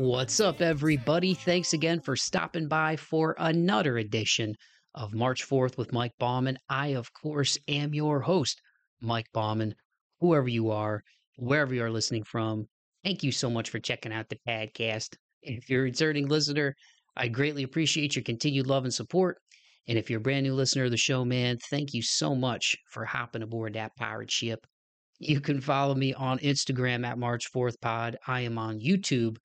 What's up, everybody? Thanks again for stopping by for another edition of March Forth with Mike Bauman. I, of course, am your host, Mike Bauman. Whoever you are, wherever you are listening from, thank you so much for checking out the podcast. If you're a returning listener, I greatly appreciate your continued love and support. And if you're a brand new listener of the show, man, thank you so much for hopping aboard that pirate ship. You can follow me on Instagram at March Forth Pod. I am on YouTube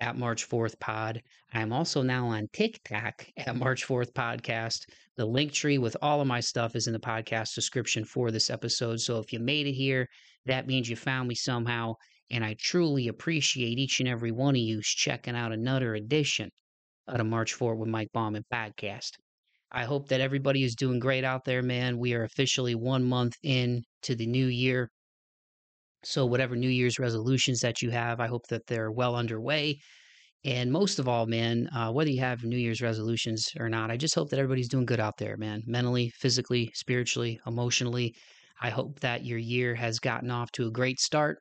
at March Forth Pod. I'm also now on TikTok at March Forth Podcast. The link tree with all of my stuff is in the podcast description for this episode. So if you made it here, that means you found me somehow. And I truly appreciate each and every one of you checking out another edition of the March Forth with Mike Bauman podcast. I hope that everybody is doing great out there, man. We are officially one month in to the new year. So, whatever New Year's resolutions that you have, I hope that they're well underway. And most of all, man, uh, whether you have New Year's resolutions or not, I just hope that everybody's doing good out there, man, mentally, physically, spiritually, emotionally. I hope that your year has gotten off to a great start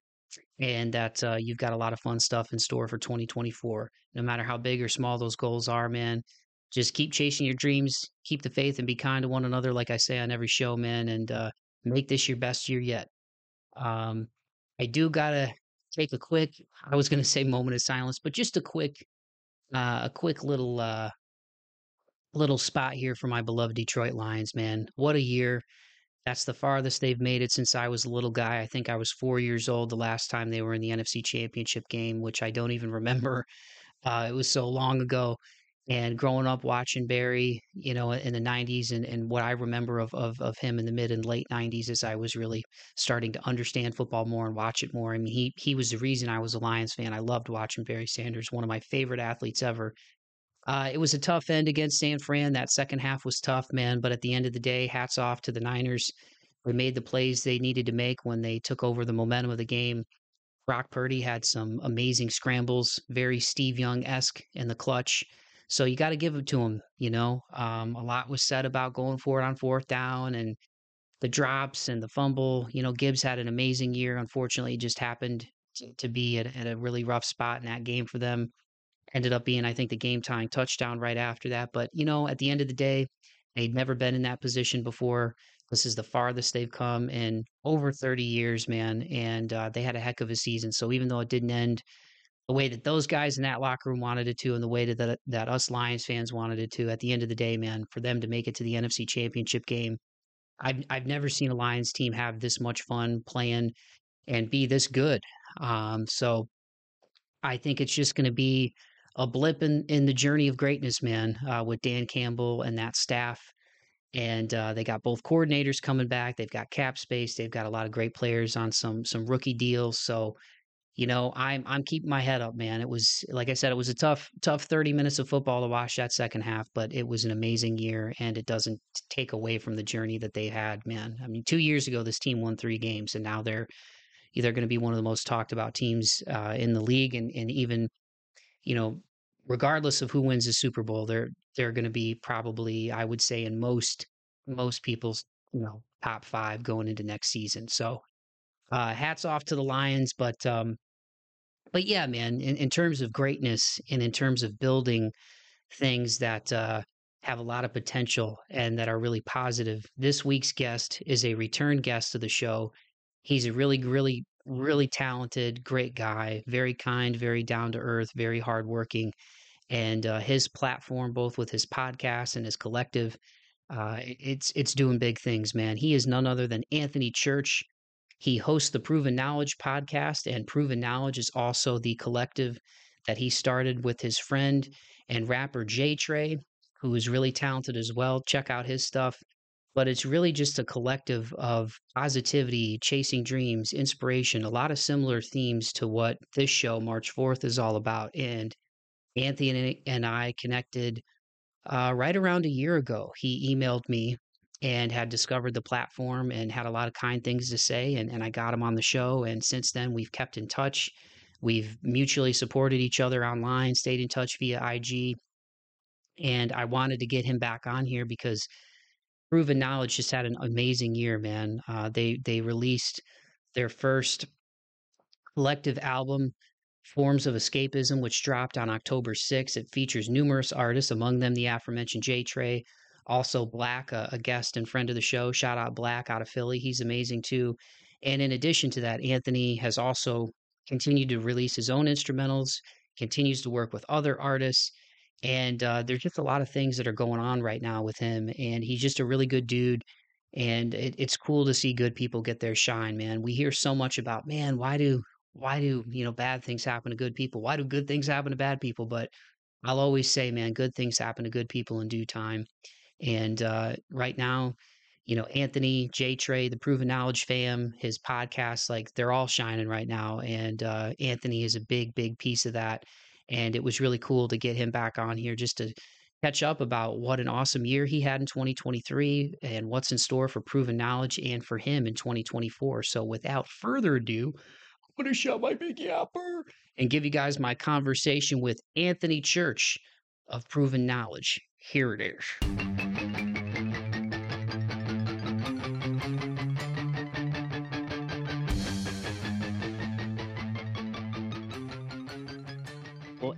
and that uh, you've got a lot of fun stuff in store for 2024. No matter how big or small those goals are, man, just keep chasing your dreams, keep the faith, and be kind to one another, like I say on every show, man, and uh, make this your best year yet. Um, I do gotta take a quick. I was gonna say moment of silence, but just a quick, uh, a quick little, uh, little spot here for my beloved Detroit Lions. Man, what a year! That's the farthest they've made it since I was a little guy. I think I was four years old the last time they were in the NFC Championship game, which I don't even remember. Uh, it was so long ago and growing up watching Barry, you know, in the 90s and, and what I remember of, of, of him in the mid and late 90s as I was really starting to understand football more and watch it more. I mean, he, he was the reason I was a Lions fan. I loved watching Barry Sanders, one of my favorite athletes ever. Uh, it was a tough end against San Fran. That second half was tough, man. But at the end of the day, hats off to the Niners. They made the plays they needed to make when they took over the momentum of the game. Brock Purdy had some amazing scrambles, very Steve Young esque in the clutch. So you got to give it to him. You know, um, a lot was said about going for it on fourth down and the drops and the fumble. You know, Gibbs had an amazing year. Unfortunately, it just happened to, to be at, at, a really rough spot in that game for them. Ended up being, I think, the game tying touchdown right after that. But, you know, at the end of the day, they'd never been in that position before. This is the farthest they've come in over 30 years, man. And uh, they had a heck of a season. So even though it didn't end the way that those guys in that locker room wanted it to and the way that, that, that us Lions fans wanted it to at the end of the day, man, for them to make it to the NFC championship game. I've, I've never seen a Lions team have this much fun playing and be this good. Um, so I think it's just going to be a blip in, in the journey of greatness, man, uh, with Dan Campbell and that staff. And uh, they got both coordinators coming back. They've got cap space. They've got a lot of great players on some some rookie deals. So you know, I'm I'm keeping my head up, man. It was like I said, it was a tough tough 30 minutes of football to watch that second half, but it was an amazing year, and it doesn't take away from the journey that they had, man. I mean, two years ago, this team won three games, and now they're either going to be one of the most talked about teams uh, in the league, and and even you know, regardless of who wins the Super Bowl, they're they're going to be probably, I would say, in most most people's you know top five going into next season. So uh, hats off to the Lions, but um, but yeah, man, in, in terms of greatness and in terms of building things that uh, have a lot of potential and that are really positive, this week's guest is a return guest to the show. He's a really, really, really talented, great guy, very kind, very down to earth, very hardworking. And uh, his platform, both with his podcast and his collective, uh, it's it's doing big things, man. He is none other than Anthony Church. He hosts the Proven Knowledge podcast, and Proven Knowledge is also the collective that he started with his friend and rapper JayTrey, who is really talented as well. Check out his stuff. But it's really just a collective of positivity, chasing dreams, inspiration, a lot of similar themes to what this show, March Forth, is all about. And Anthony and I connected uh, right around a year ago. He emailed me and had discovered the platform and had a lot of kind things to say. And, and I got him on the show. And since then, we've kept in touch. We've mutually supported each other online, stayed in touch via IG. And I wanted to get him back on here because Proven Knowledge just had an amazing year, man. Uh, they they released their first collective album Forms of Escapism, which dropped on October 6th. It features numerous artists, among them the aforementioned JayTrey, also Blak, a, a, guest and friend of the show. Shout out Blak out of Philly. He's amazing too. And in addition to that, Anthony has also continued to release his own instrumentals, continues to work with other artists. And uh, there's just a lot of things that are going on right now with him. And he's just a really good dude. And it, it's cool to see good people get their shine, man. We hear so much about, man, why do why do you know bad things happen to good people? Why do good things happen to bad people? But I'll always say, man, good things happen to good people in due time. And uh, right now, you know, Anthony, JayTrey, the Proven Knowledge fam, his podcast, like they're all shining right now. And uh, Anthony is a big, big piece of that. And it was really cool to get him back on here just to catch up about what an awesome year he had in 2023 and what's in store for Proven Knowledge and for him in 2024. So without further ado, I'm going to shut my big yapper and give you guys my conversation with Anthony Church of Proven Knowledge. Here it is.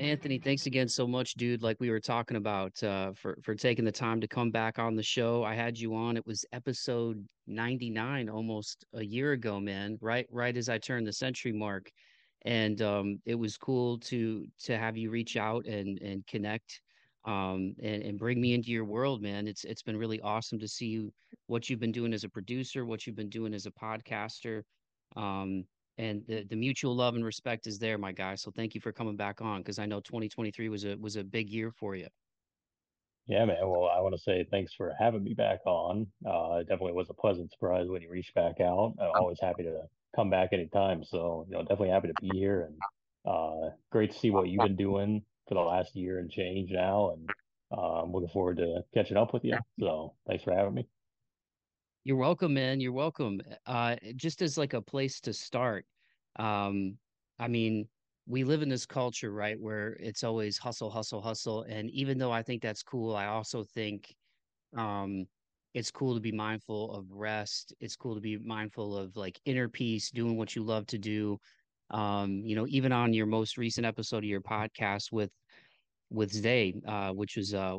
Anthony, thanks again so much, dude. Like we were talking about, uh, for for taking the time to come back on the show. I had you on. It was episode ninety nine, almost a year ago, man. Right, right as I turned the century mark, and um, it was cool to to have you reach out and and connect, um, and and bring me into your world, man. It's it's been really awesome to see you what you've been doing as a producer, what you've been doing as a podcaster. Um, and the, the mutual love and respect is there, my guy. So thank you for coming back on because I know 2023 was a was a big year for you. Yeah, man. Well, I want to say thanks for having me back on. Uh, it definitely was a pleasant surprise when you reached back out. I'm always happy to come back anytime. So, you know, definitely happy to be here and uh, great to see what you've been doing for the last year and change now. And uh, I'm looking forward to catching up with you. So, thanks for having me. You're welcome, man. You're welcome. Uh, just as like a place to start, um, I mean, we live in this culture, right, where it's always hustle, hustle, hustle. And even though I think that's cool, I also think um, it's cool to be mindful of rest. It's cool to be mindful of like inner peace, doing what you love to do. Um, you know, even on your most recent episode of your podcast with with Zay, uh, which was uh,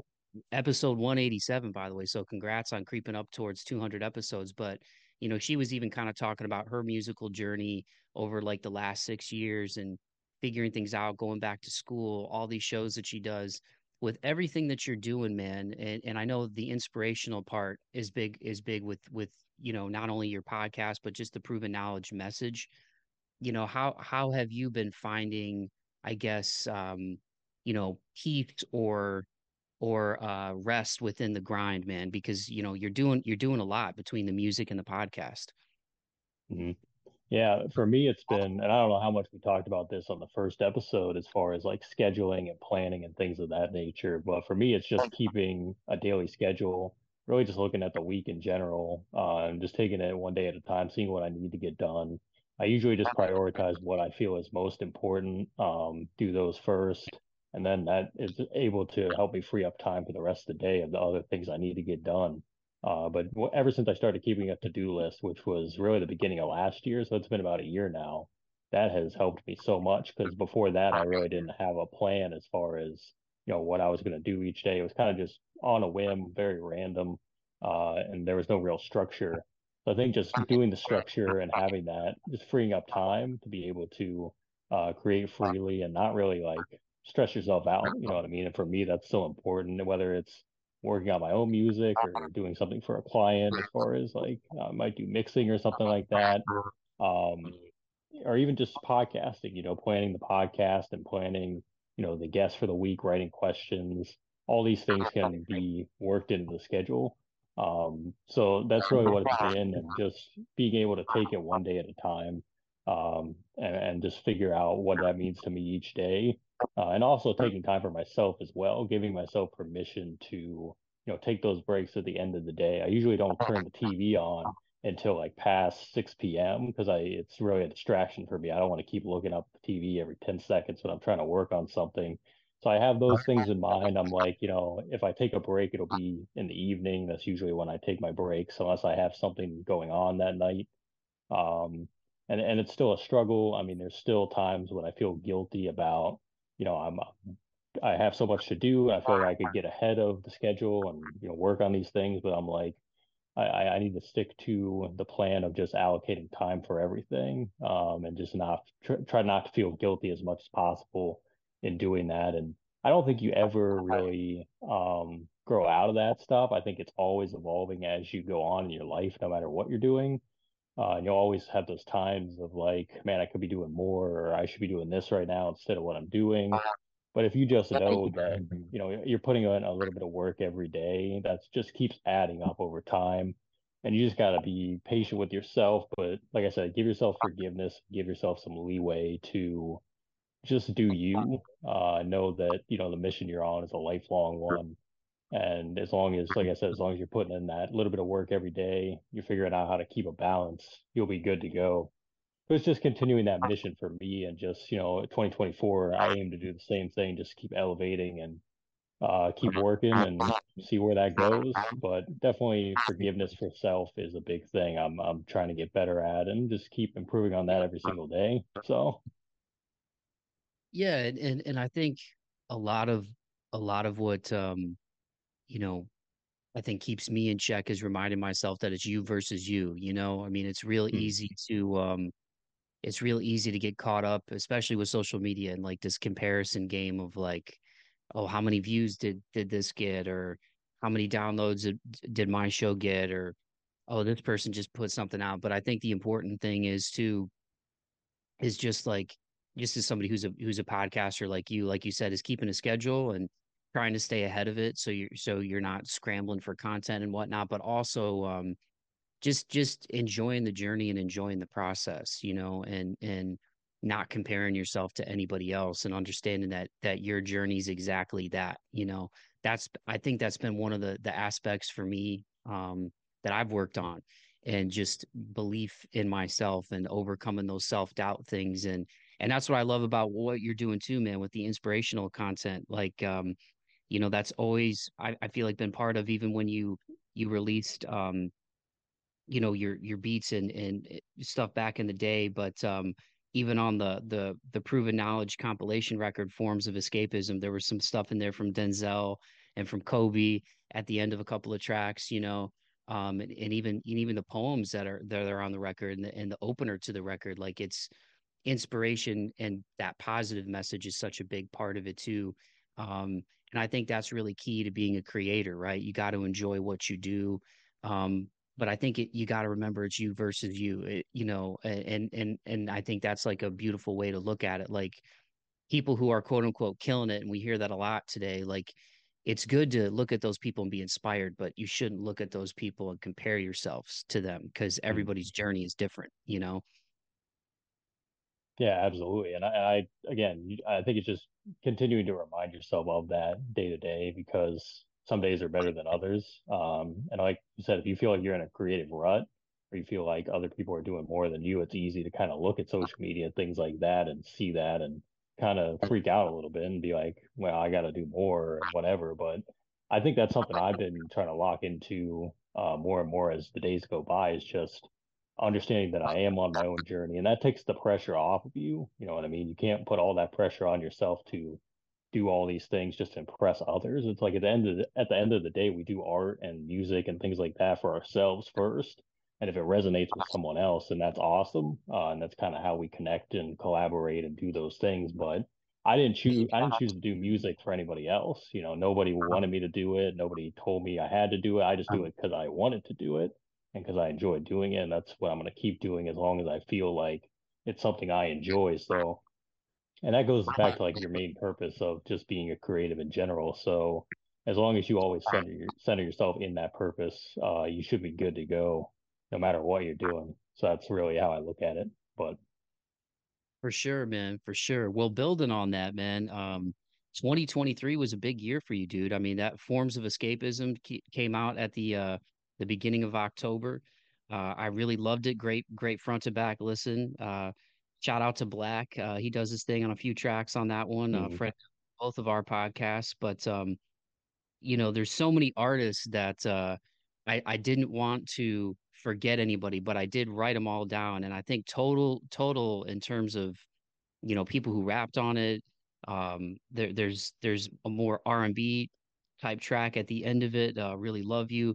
episode 187 by the way so congrats on creeping up towards 200 episodes but you know she was even kind of talking about her musical journey over like the last six years and figuring things out going back to school all these shows that she does with everything that you're doing man and, and i know the inspirational part is big is big with with you know not only your podcast but just the proven knowledge message. You know how how have you been finding i guess um you know peace or or uh, rest within the grind, man, because you know you're doing you're doing a lot between the music and the podcast. Mm-hmm. Yeah, for me, it's been, and I don't know how much we talked about this on the first episode as far as like scheduling and planning and things of that nature. But for me, it's just keeping a daily schedule, really just looking at the week in general, uh, and just taking it one day at a time, seeing what I need to get done. I usually just prioritize what I feel is most important, um, do those first, and then that is able to help me free up time for the rest of the day of the other things I need to get done. Uh, but ever since I started keeping a to-do list, which was really the beginning of last year, so it's been about a year now, that has helped me so much because before that I really didn't have a plan as far as you know what I was going to do each day. It was kind of just on a whim, very random, uh, and there was no real structure. So I think just doing the structure and having that, just freeing up time to be able to uh, create freely and not really like stress yourself out. You know what I mean? And for me, that's so important, whether it's working on my own music or doing something for a client, as far as like I might do mixing or something like that. Um, or even just podcasting, you know, planning the podcast and planning, you know, the guests for the week, writing questions. All these things can be worked into the schedule. Um, so that's really what it's been, and just being able to take it one day at a time, um, and, and just figure out what that means to me each day uh, and also taking time for myself as well, giving myself permission to you know take those breaks at the end of the day. I usually don't turn the TV on until like past 6 p.m. because I it's really a distraction for me. I don't want to keep looking up the TV every 10 seconds when I'm trying to work on something. So I have those things in mind. I'm like, you know, if I take a break, it'll be in the evening. That's usually when I take my breaks, unless I have something going on that night. Um, and and it's still a struggle. I mean, there's still times when I feel guilty about, you know, I'm I have so much to do. I feel like I could get ahead of the schedule and you know work on these things, but I'm like, I I need to stick to the plan of just allocating time for everything, um, and just not tr try not to feel guilty as much as possible in doing that. And I don't think you ever really um grow out of that stuff. I think it's always evolving as you go on in your life, no matter what you're doing. Uh, and you'll always have those times of like, man, I could be doing more, or I should be doing this right now instead of what I'm doing. But if you just know that, you know, you're putting in a little bit of work every day, that just keeps adding up over time. And you just got to be patient with yourself. But like I said, give yourself forgiveness, give yourself some leeway to just do you. Uh, know that, you know, the mission you're on is a lifelong one. And as long as, like I said, as long as you're putting in that little bit of work every day, you're figuring out how to keep a balance, you'll be good to go. But it's just continuing that mission for me and just, you know, 2024, I aim to do the same thing, just keep elevating and uh, keep mm-hmm. working and mm-hmm. see where that mm-hmm. goes. But definitely forgiveness for self is a big thing I'm I'm trying to get better at and just keep improving on that every single day. So Yeah, and and, and I think a lot of a lot of what um you know, I think keeps me in check is reminding myself that it's you versus you, you know? I mean, it's real mm, easy to um it's real easy to get caught up, especially with social media and like this comparison game of like, oh, how many views did did this get or how many downloads did, did my show get or oh, this person just put something out. But I think the important thing is to is just like just as somebody who's a who's a podcaster like you, like you said, is keeping a schedule and trying to stay ahead of it so you're so you're not scrambling for content and whatnot, but also um just just enjoying the journey and enjoying the process, you know, and and not comparing yourself to anybody else and understanding that that your journey is exactly that, you know. That's I think that's been one of the the aspects for me um that I've worked on and just belief in myself and overcoming those self-doubt things and and that's what I love about what you're doing too, man, with the inspirational content. Like um, you know, that's always I, I feel like been part of even when you you released um you know your your beats and and eh, stuff back in the day but um even on the the the proven knowledge compilation record forms of escapism there was some stuff in there from denzel and from kobe at the end of a couple of tracks you know um and, and even and even the poems that are that are on the record and the, and the opener to the record like it's inspiration and that positive message is such a big part of it too. Um and i think that's really key to being a creator right you got to enjoy what you do um but I think it, you got to remember it's you versus you, it, you know, and and and I think that's like a beautiful way to look at it. Like people who are quote unquote killing it, and we hear that a lot today. Like it's good to look at those people and be inspired, but you shouldn't look at those people and compare yourselves to them because mm. everybody's journey is different, you know. Yeah, absolutely. And I, I again, I think it's just continuing to remind yourself of that day to day because some days are better than others. Um, and like you said, if you feel like you're in a creative rut or you feel like other people are doing more than you, it's easy to kind of look at social media, things like that, and see that and kind of freak out a little bit and be like, well, I got to do more and whatever. But I think that's something I've been trying to lock into uh, more and more as the days go by is just understanding that I uh, am on my own journey and that takes the pressure off of you. You know what I mean? You can't put all that pressure on yourself to do all these things just to impress others. It's like at the end of the, at the end of the day, we do art and music and things like that for ourselves first. And if it resonates with someone else, then that's awesome. Uh, and that's kind of how we connect and collaborate and do those things. But I didn't choose I didn't choose to do music for anybody else. You know, nobody uh-huh. wanted me to do it. Nobody told me I had to do it. I just do uh-huh. it because I wanted to do it and because I enjoy doing it. And that's what I'm going to keep doing as long as I feel like it's something I enjoy. So and that goes back to like your main purpose of just being a creative in general. So as long as you always center your, center yourself in that purpose, uh, you should be good to go, no matter what you're doing. So that's really how I look at it. But For sure, man, for sure. Well, building on that, man, um, 2023 was a big year for you, dude. I mean, that Forms of Escapism came out at the uh the beginning of October. Uh, I really loved it. Great, great front to back listen. Uh, shout out to Blak. Uh, he does his thing on a few tracks on that one. Uh, mm, friend, both of our podcasts, but um, you know, there's so many artists that uh, I I didn't want to forget anybody, but I did write them all down. And I think total, total in terms of, you know, people who rapped on it, um, there, there's, there's a more R&B type track at the end of it. Uh, really love you.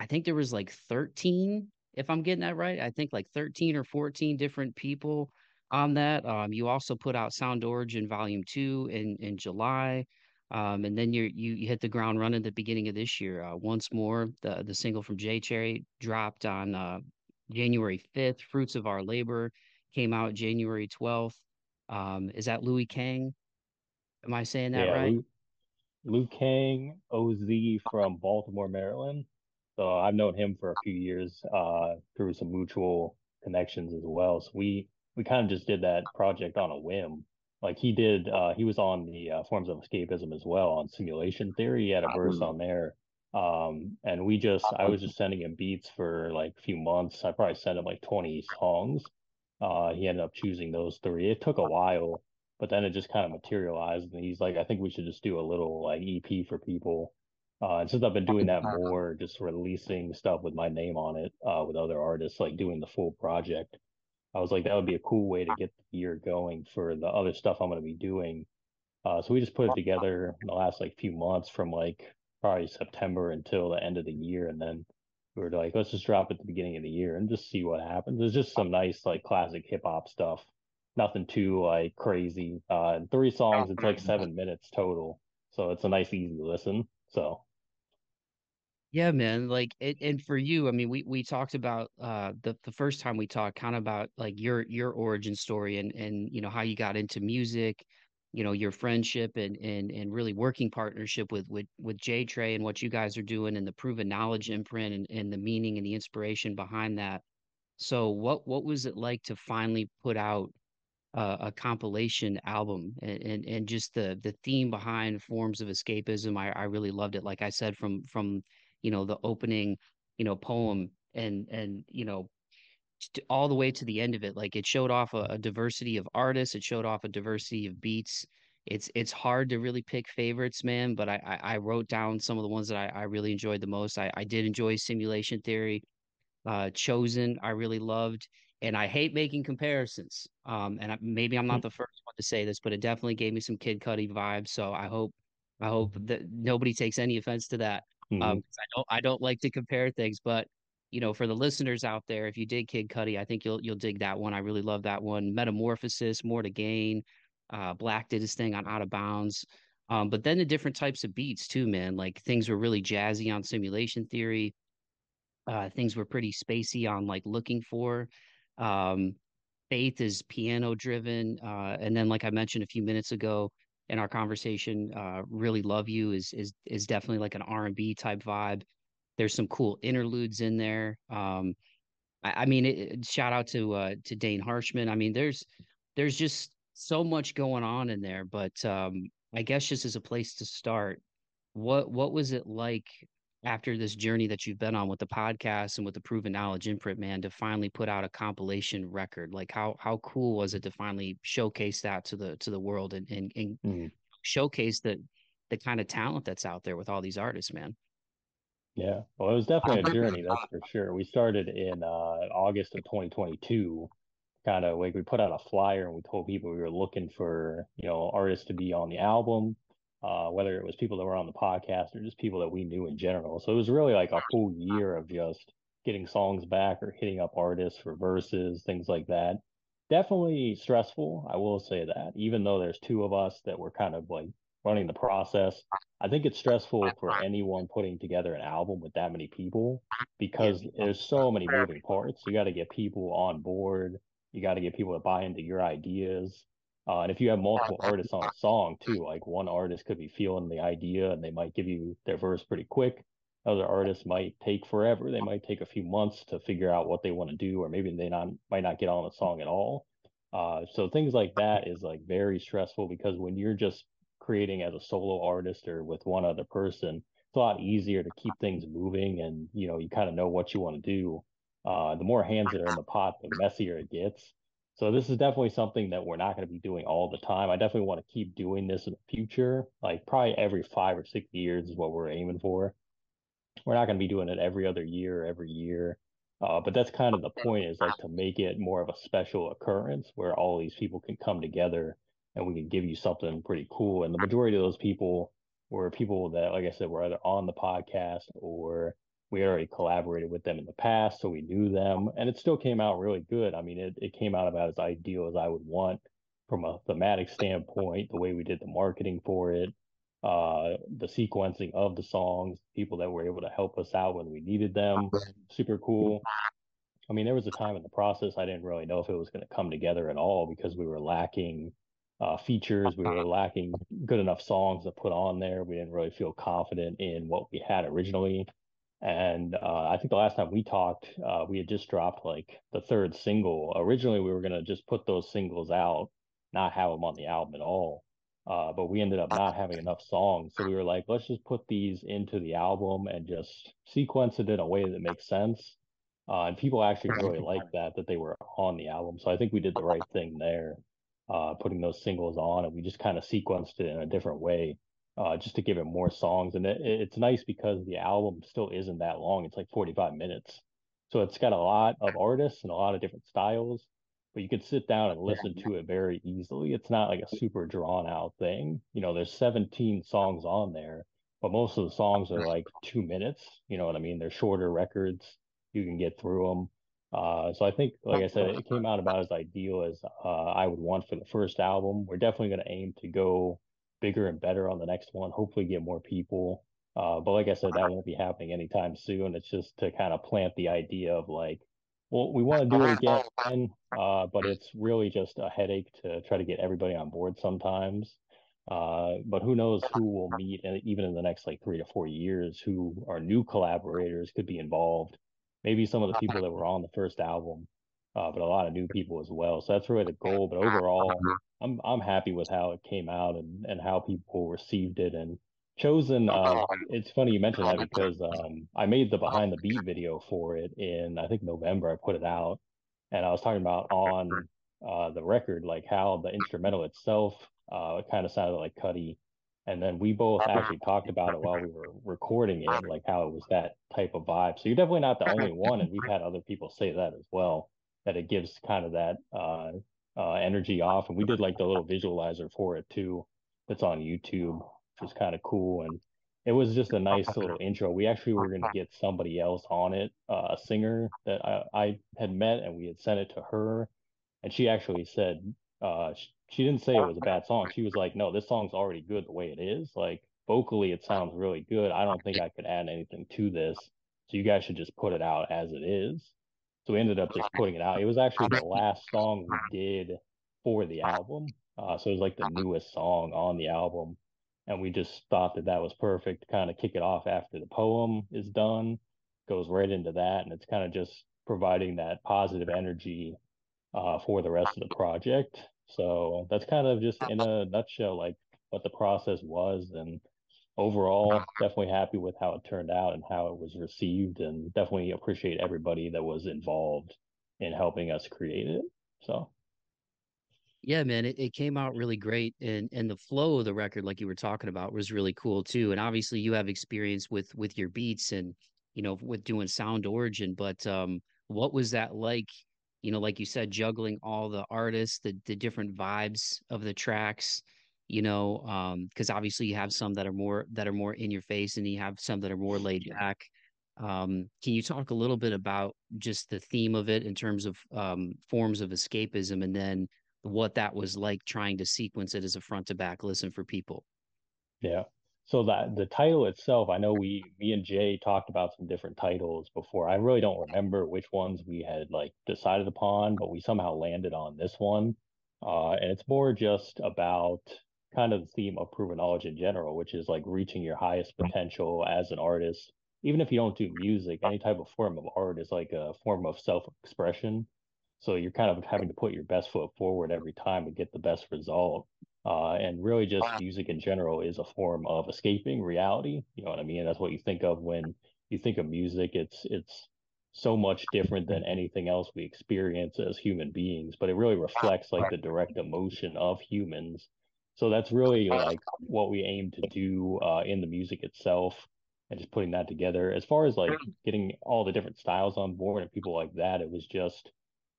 I think there was like 13, if I'm getting that right. I think like 13 or 14 different people on that. Um, you also put out Sound Origin Volume Two in in July. Um, and then you you hit the ground running at the beginning of this year. Uh, once more, the the single from J Cherry dropped on uh, January fifth. Fruits of Our Labor came out January twelfth. Um, is that Louis Kang? Am I saying that yeah, right? Liu Kang, OZ from Baltimore, Maryland. So I've known him for a few years uh, through some mutual connections as well. So we we kind of just did that project on a whim. Like he did, uh, he was on the uh, forms of escapism as well on simulation theory. He had a verse on there. Um, and we just, I was just sending him beats for like a few months. I probably sent him like 20 songs. Uh, he ended up choosing those three. It took a while, but then it just kind of materialized. And he's like, I think we should just do a little like EP for people. Uh, and since I've been doing that more, just releasing stuff with my name on it, uh, with other artists, like doing the full project, I was like, that would be a cool way to get the year going for the other stuff I'm going to be doing. Uh, so we just put it together in the last like few months from like probably September until the end of the year. And then we were like, let's just drop it at the beginning of the year and just see what happens. There's just some nice like classic hip hop stuff. Nothing too like crazy. Uh, three songs, it's like seven minutes total. So it's a nice, easy listen. So Yeah, man. Like it, and for you, I mean, we we talked about uh the the first time we talked kind of about like your your origin story and and you know how you got into music, you know, your friendship and and and really working partnership with with with JayTrey and what you guys are doing and the proven knowledge imprint and and the meaning and the inspiration behind that. So what what was it like to finally put out uh, a compilation album and, and and just the the theme behind forms of escapism I, I really loved it like i said from from you know the opening you know poem and and you know all the way to the end of it like it showed off a, a diversity of artists it showed off a diversity of beats it's it's hard to really pick favorites man but i i, I wrote down some of the ones that I, I really enjoyed the most i i did enjoy simulation theory uh, Chosen, I really loved, and I hate making comparisons. Um, and I, maybe I'm not the first one to say this, but it definitely gave me some Kid Cudi vibes. So I hope, I hope that nobody takes any offense to that. Um, mm-hmm. I don't, I don't like to compare things, but you know, for the listeners out there, if you did Kid Cudi, I think you'll you'll dig that one. I really love that one. Metamorphosis, More to Gain. Uh, Blak did his thing on Out of Bounds. Um, but then the different types of beats too, man. Like things were really jazzy on Simulation Theory uh, things were pretty spacey on like looking for. Um, Faith is piano driven, uh, and then like I mentioned a few minutes ago in our conversation, uh, really love you is is is definitely like an R and B type vibe. There's some cool interludes in there. Um, I, I mean, it, shout out to uh, to Dane Harshman. I mean, there's there's just so much going on in there, but um, I guess just as a place to start, what what was it like after this journey that you've been on with the podcast and with the proven knowledge imprint man to finally put out a compilation record like how how cool was it to finally showcase that to the to the world and and, and mm. showcase the the kind of talent that's out there with all these artists man? Yeah. Well it was definitely a journey that's for sure. We started in uh august of 2022 kind of like we put out a flyer and we told people we were looking for you know artists to be on the album uh, whether it was people that were on the podcast or just people that we knew in general. So it was really like a whole year of just getting songs back or hitting up artists for verses, things like that. Definitely stressful, I will say that. Even though there's two of us that were kind of like running the process, I think it's stressful for anyone putting together an album with that many people because there's so many moving parts. You got to get people on board. You got to get people to buy into your ideas. Uh, and if you have multiple artists on a song too, like one artist could be feeling the idea and they might give you their verse pretty quick. Other artists might take forever. They might take a few months to figure out what they want to do, or maybe they not might not get on the song at all. Uh, so things like that is like very stressful because when you're just creating as a solo artist or with one other person, it's a lot easier to keep things moving and you know you kind of know what you want to do. Uh, the more hands that are in the pot, the messier it gets. So this is definitely something that we're not going to be doing all the time. I definitely want to keep doing this in the future. Like probably every five or six years is what we're aiming for. We're not going to be doing it every other year, every year. Uh, but that's kind of the point is like to make it more of a special occurrence where all these people can come together and we can give you something pretty cool. And the majority of those people were people that, like I said, were either on the podcast or we already collaborated with them in the past, so we knew them, and it still came out really good. I mean, it, it came out about as ideal as I would want from a thematic standpoint, the way we did the marketing for it, uh, the sequencing of the songs, people that were able to help us out when we needed them, super cool. I mean, there was a time in the process I didn't really know if it was going to come together at all because we were lacking uh, features. We were lacking good enough songs to put on there. We didn't really feel confident in what we had originally. And uh, I think the last time we talked, uh, we had just dropped like the third single. Originally, we were going to just put those singles out, not have them on the album at all. Uh, but we ended up not having enough songs. So we were like, let's just put these into the album and just sequence it in a way that makes sense. Uh, and people actually really liked that, that they were on the album. So I think we did the right thing there uh, putting those singles on, and we just kind of sequenced it in a different way, uh, just to give it more songs. And it, it's nice because the album still isn't that long; it's like 45 minutes, so it's got a lot of artists and a lot of different styles. But you could sit down and listen to it very easily. It's not like a super drawn out thing. You know, there's 17 songs on there, but most of the songs are like two minutes. You know what I mean? They're shorter records. You can get through them. Uh, so I think, like I said, it came out about as ideal as uh, I would want for the first album. We're definitely going to aim to go bigger and better on the next one. Hopefully, get more people. Uh, but like I said, that won't be happening anytime soon. It's just to kind of plant the idea of like, well, we want to do it again, uh, but it's really just a headache to try to get everybody on board sometimes. Uh, but who knows who will meet, and even in the next like three to four years, who are new collaborators could be involved maybe some of the people that were on the first album, uh, but a lot of new people as well. So that's really the goal. But overall, I'm I'm happy with how it came out and and how people received it and chosen. Uh, it's funny you mentioned that because um, I made the behind the beat video for it in I think November. I put it out, and I was talking about on uh, the record like how the instrumental itself uh, kind of sounded like Cudi and then we both actually talked about it while we were recording it, like how it was that type of vibe. So you're definitely not the only one, and we've had other people say that as well. That it gives kind of that uh, uh, energy off, and we did like the little visualizer for it too. That's on YouTube, which is kind of cool, and it was just a nice little intro. We actually were going to get somebody else on it, uh, a singer that I, I had met, and we had sent it to her, and she actually said uh, she didn't say it was a bad song. She was like, no, this song's already good the way it is. Like vocally, it sounds really good. I don't think I could add anything to this. So you guys should just put it out as it is. So we ended up just putting it out. It was actually the last song we did for the album. Uh, so it was like the newest song on the album. And we just thought that that was perfect to kind of kick it off after the poem is done, goes right into that. And it's kind of just providing that positive energy uh, for the rest of the project. So that's kind of just in a nutshell, like what the process was. And overall, definitely happy with how it turned out and how it was received, and definitely appreciate everybody that was involved in helping us create it. So. Yeah, man, it, it came out really great and and the flow of the record, like you were talking about, was really cool too. And obviously you have experience with with your beats and you know with doing sound origin, but um what was that like you know, like you said, juggling all the artists, the the different vibes of the tracks, you know, um, because obviously you have some that are more that are more in your face, and you have some that are more laid back. Um, can you talk a little bit about just the theme of it in terms of um, forms of escapism, and then what that was like trying to sequence it as a front to back listen for people? Yeah. So that the title itself, I know we, me and Jay talked about some different titles before. I really don't remember which ones we had like decided upon, but we somehow landed on this one. Uh, and it's more just about kind of the theme of proven knowledge in general, which is like reaching your highest potential as an artist. Even if you don't do music, any type of form of art is like a form of self-expression. So you're kind of having to put your best foot forward every time to get the best result. Uh, and really just music in general is a form of escaping reality. You know what I mean? That's what you think of when you think of music. It's it's so much different than anything else we experience as human beings, but it really reflects like the direct emotion of humans. So that's really like what we aim to do uh, in the music itself. and just putting that together. As far as like getting all the different styles on board and people like that, it was just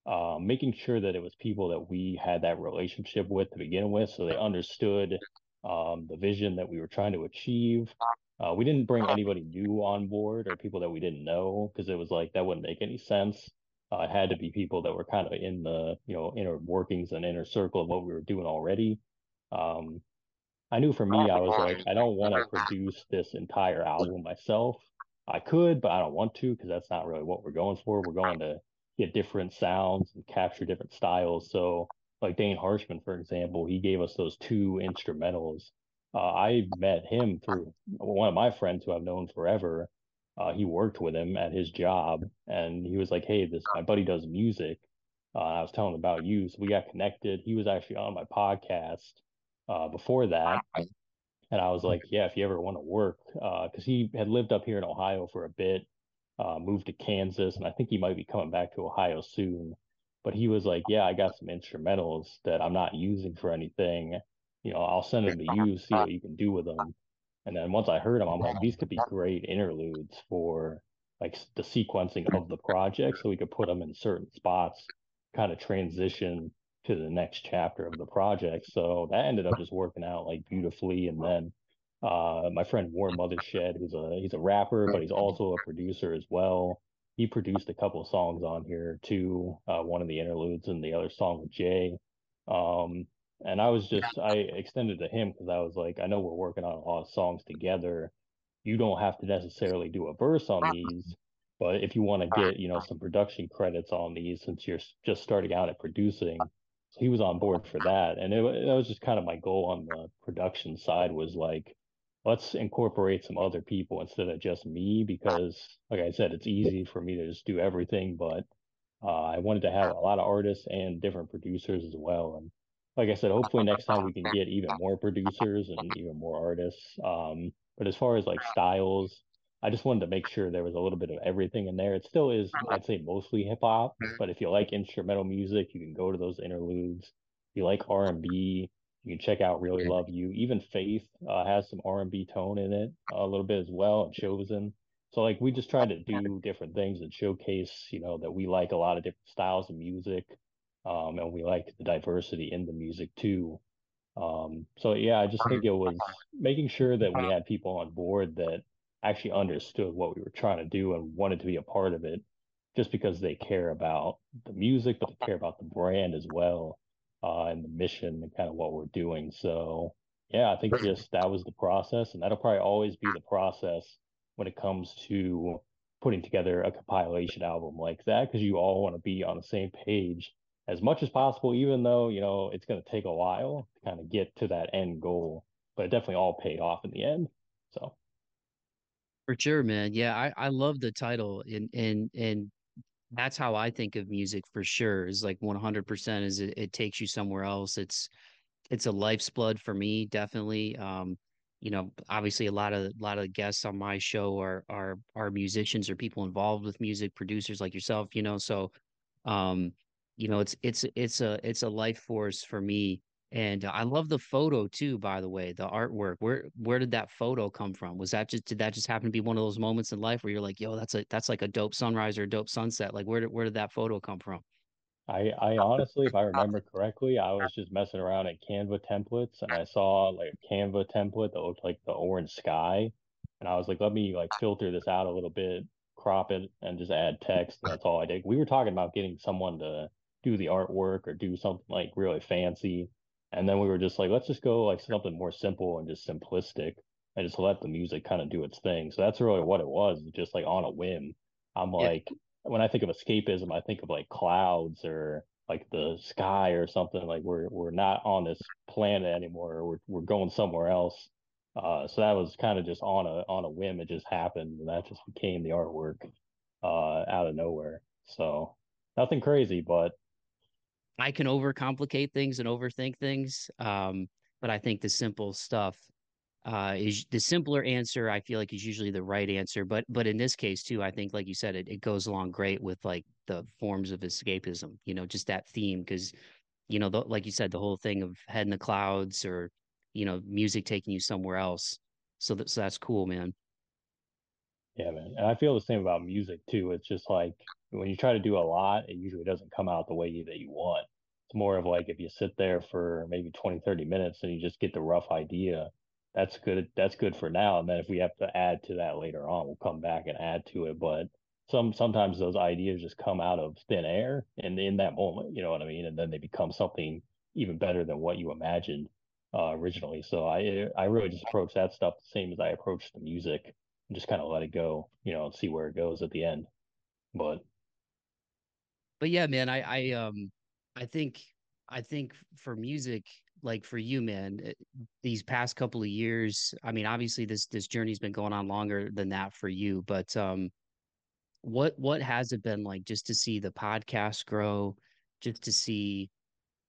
uh, making sure that it was people that we had that relationship with to begin with, so they understood um, the vision that we were trying to achieve. Uh, we didn't bring anybody new on board or people that we didn't know because it was like that wouldn't make any sense. Uh, it had to be people that were kind of in the you know inner workings and inner circle of what we were doing already. Um, I knew for me, I was like, I don't want to produce this entire album myself. I could, but I don't want to because that's not really what we're going for. We're going to get different sounds and capture different styles. So, like Dane Harshman, for example, he gave us those two instrumentals. Uh, I met him through one of my friends who I've known forever. Uh, he worked with him at his job, and he was like, "Hey, this my buddy does music." Uh, I was telling him about you, so we got connected. He was actually on my podcast uh, before that, and I was like, "Yeah, if you ever want to work," because uh, he had lived up here in Ohio for a bit, uh, moved to Kansas, and I think he might be coming back to Ohio soon. But he was like, "Yeah, I got some instrumentals that I'm not using for anything. You know, I'll send them to you, see what you can do with them." And then once I heard them, I'm like, "These could be great interludes for like the sequencing of the project, so we could put them in certain spots, kind of transition to the next chapter of the project." So that ended up just working out like beautifully, and then uh, my friend Warren Mothershed, who's a he's a rapper, but he's also a producer as well. He produced a couple of songs on here too. Uh, one of the interludes and the other song with Jay. Um, and I was just I extended to him because I was like, I know we're working on a lot of songs together. You don't have to necessarily do a verse on these, but if you want to get you know some production credits on these since you're just starting out at producing, he was on board for that. And it, was just kind of my goal on the production side was like let's incorporate some other people instead of just me because like i said it's easy for me to just do everything but uh, i wanted to have a lot of artists and different producers as well and like i said hopefully next time we can get even more producers and even more artists um, but as far as like styles i just wanted to make sure there was a little bit of everything in there. It still is i'd say mostly hip hop but if you like instrumental music you can go to those interludes. If you like r&b you can check out Really Love You. Even Faith uh, has some R&B tone in it a little bit as well, and Chosen. So like we just try to do different things and showcase, you know, that we like a lot of different styles of music, um, and we like the diversity in the music too. Um, so yeah, I just think it was making sure that we had people on board that actually understood what we were trying to do and wanted to be a part of it, just because they care about the music, but they care about the brand as well uh, and the mission and kind of what we're doing. So yeah, I think just that was the process, and that'll probably always be the process when it comes to putting together a compilation album like that because you all want to be on the same page as much as possible, even though you know it's going to take a while to kind of get to that end goal. But it definitely all paid off in the end. So for sure, man. Yeah, I I love the title and and and that's how I think of music for sure. Is like 100% is it, it takes you somewhere else. It's it's a life's blood for me, definitely. Um, you know, obviously a lot of a lot of the guests on my show are are are musicians or people involved with music, producers like yourself, you know. So um, you know, it's it's it's a it's a life force for me and uh, I love the photo too, by the way, the artwork. Where where did that photo come from? Was that just did that just happen to be one of those moments in life where you're like, yo, that's a that's like a dope sunrise or a dope sunset? Like where did where did that photo come from? I I honestly, if I remember correctly, I was just messing around at Canva templates and I saw like a Canva template that looked like the orange sky. And I was like, let me like filter this out a little bit, crop it, and just add text. And that's all I did. We were talking about getting someone to do the artwork or do something like really fancy. And then we were just like, let's just go like something more simple and just simplistic and just let the music kind of do its thing. So that's really what it was, just like on a whim. I'm yeah. like, when I think of escapism, I think of like clouds or like the sky or something. Like we're we're not on this planet anymore. We're we're going somewhere else. Uh, so that was kind of just on a on a whim. It just happened, and that just became the artwork uh, out of nowhere. So nothing crazy, but I can overcomplicate things and overthink things. Um, but I think the simple stuff uh, is the simpler answer. I feel like is usually the right answer. But but in this case too, I think like you said, it, it goes along great with like the forms of escapism. You know, just that theme because you know, the, like you said, the whole thing of head in the clouds or you know, music taking you somewhere else. So that so that's cool, man. Yeah, man. And I feel the same about music too. It's just like when you try to do a lot, it usually doesn't come out the way that you want. It's more of like if you sit there for maybe 20, 30 minutes and you just get the rough idea, that's good. That's good for now. And then if we have to add to that later on, we'll come back and add to it. But some sometimes those ideas just come out of thin air and in that moment, you know what I mean? And then they become something even better than what you imagined uh, originally. So I I really just approach that stuff the same as I approach the music and just kind of let it go, you know, and see where it goes at the end. But but yeah, man, I I um I think I think for music, like for you, man, it, these past couple of years, I mean, obviously this this journey's been going on longer than that for you, but um what what has it been like just to see the podcast grow, just to see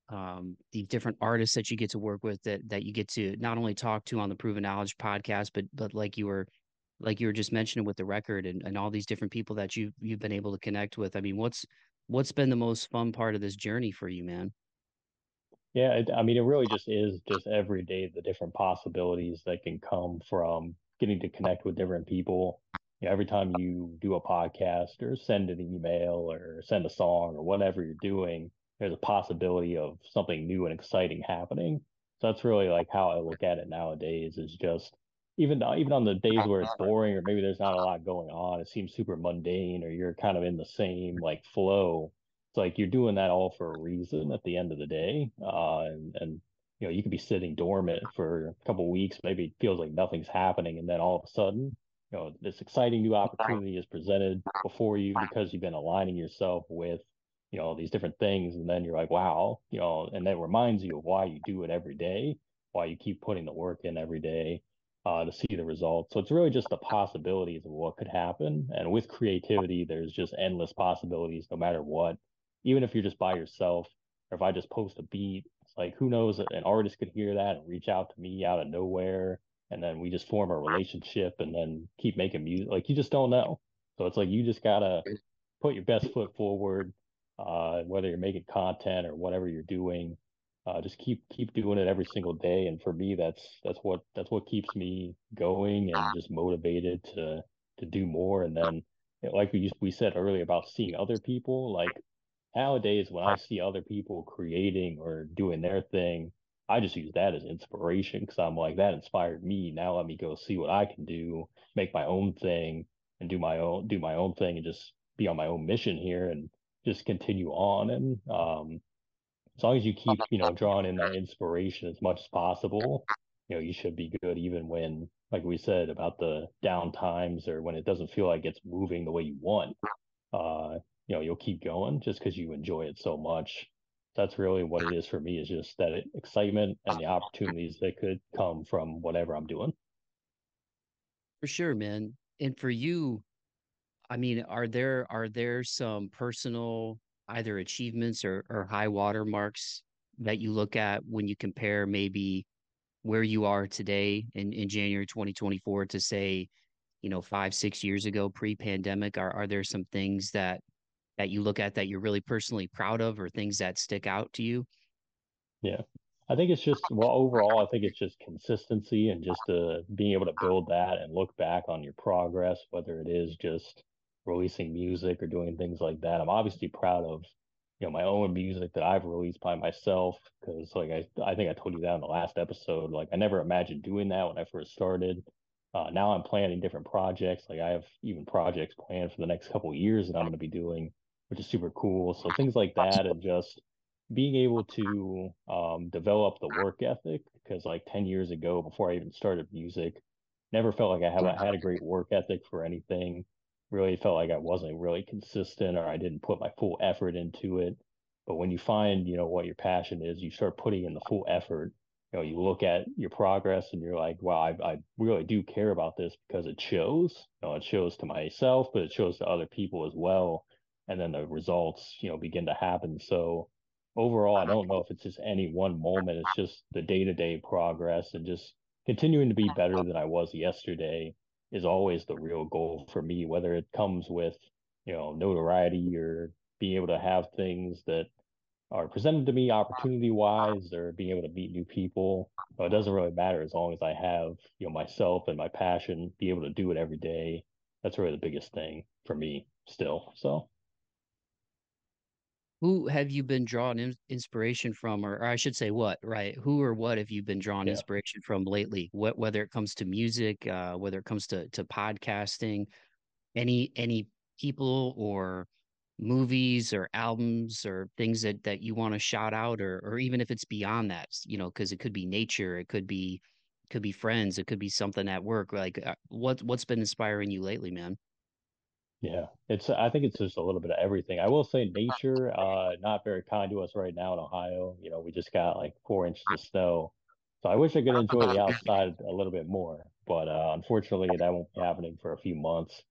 um the different artists that you get to work with that that you get to not only talk to on the Proven Knowledge podcast, but but like you were like you were just mentioning with the record and, and all these different people that you you've been able to connect with. I mean, what's what's been the most fun part of this journey for you, man? yeah, it, I mean, it really just is just every day the different possibilities that can come from getting to connect with different people. You know, every time you do a podcast or send an email or send a song or whatever you're doing, there's a possibility of something new and exciting happening. So that's really like how I look at it nowadays is just even uh, even on the days where it's boring or maybe there's not a lot going on, it seems super mundane or you're kind of in the same like flow. It's like you're doing that all for a reason at the end of the day. Uh, and and you know, you could be sitting dormant for a couple weeks, maybe it feels like nothing's happening, and then all of a sudden, you know, this exciting new opportunity is presented before you because you've been aligning yourself with you know these different things and then you're like wow you know and that reminds you of why you do it every day why you keep putting the work in every day uh, to see the results. So it's really just the possibilities of what could happen. And with creativity there's just endless possibilities no matter what. Even if you're just by yourself or if i just post a beat it's like who knows? An artist could hear that and reach out to me out of nowhere. And then we just form a relationship and then keep making music like you just don't know. So it's like you just gotta put your best foot forward uh, whether you're making content or whatever you're doing. Uh, just keep keep doing it every single day, and for me, that's that's what that's what keeps me going and just motivated to to do more. And then, like we we said earlier about seeing other people, like nowadays when I see other people creating or doing their thing, I just use that as inspiration because I'm like that inspired me. Now let me go see what I can do, make my own thing, and do my own do my own thing, and just be on my own mission here and just continue on. And um, as long as you keep, you know, drawing in that inspiration as much as possible, you know, you should be good even when, like we said, about the down times or when it doesn't feel like it's moving the way you want. Uh, you know, you'll keep going just because you enjoy it so much. That's really what it is for me is just that excitement and the opportunities that could come from whatever I'm doing. For sure, man. And for you, I mean, are there are there some personal either achievements or, or high water marks that you look at when you compare maybe where you are today in, in January 2024 to say, you know, five, six years ago pre-pandemic? Are are there some things that that you look at that you're really personally proud of or things that stick out to you? Yeah. I think it's just well overall, I think it's just consistency and just uh, being able to build that and look back on your progress, whether it is just releasing music or doing things like that. I'm obviously proud of you know my own music that I've released by myself because like I I think I told you that in the last episode. Like I never imagined doing that when I first started. Uh, now I'm planning different projects. Like I have even projects planned for the next couple years that I'm going to be doing, which is super cool. So things like that and just being able to um, develop the work ethic because like 10 years ago before I even started music, never felt like I haven't had a great work ethic for anything really felt like I wasn't really consistent or I didn't put my full effort into it. But when you find, you know, what your passion is, you start putting in the full effort. You know, you look at your progress and you're like, wow, I, I really do care about this because it shows. You know, it shows to myself, but it shows to other people as well. And then the results, you know, begin to happen. So overall, I uh-huh. don't know if it's just any one moment. It's just the day to day progress and just continuing to be better than I was yesterday is always the real goal for me, whether it comes with, you know, notoriety or being able to have things that are presented to me opportunity wise or being able to meet new people. But it doesn't really matter as long as I have, you know, myself and my passion, be able to do it every day. that's really the biggest thing for me still. So who have you been drawing in inspiration from or, or, i should say what right? Who or what have you been drawing yeah. inspiration from lately? What whether it comes to music uh whether it comes to to podcasting any any people or movies or albums or things that that you want to shout out or or even if it's beyond that you know because it could be nature it could be could be friends it could be something at work like uh, what what's been inspiring you lately man yeah, it's I think it's just a little bit of everything. I will say nature, uh, not very kind to us right now in Ohio. You know, we just got like four inches of snow. So I wish I could enjoy the outside a little bit more, but uh, unfortunately that won't be happening for a few months.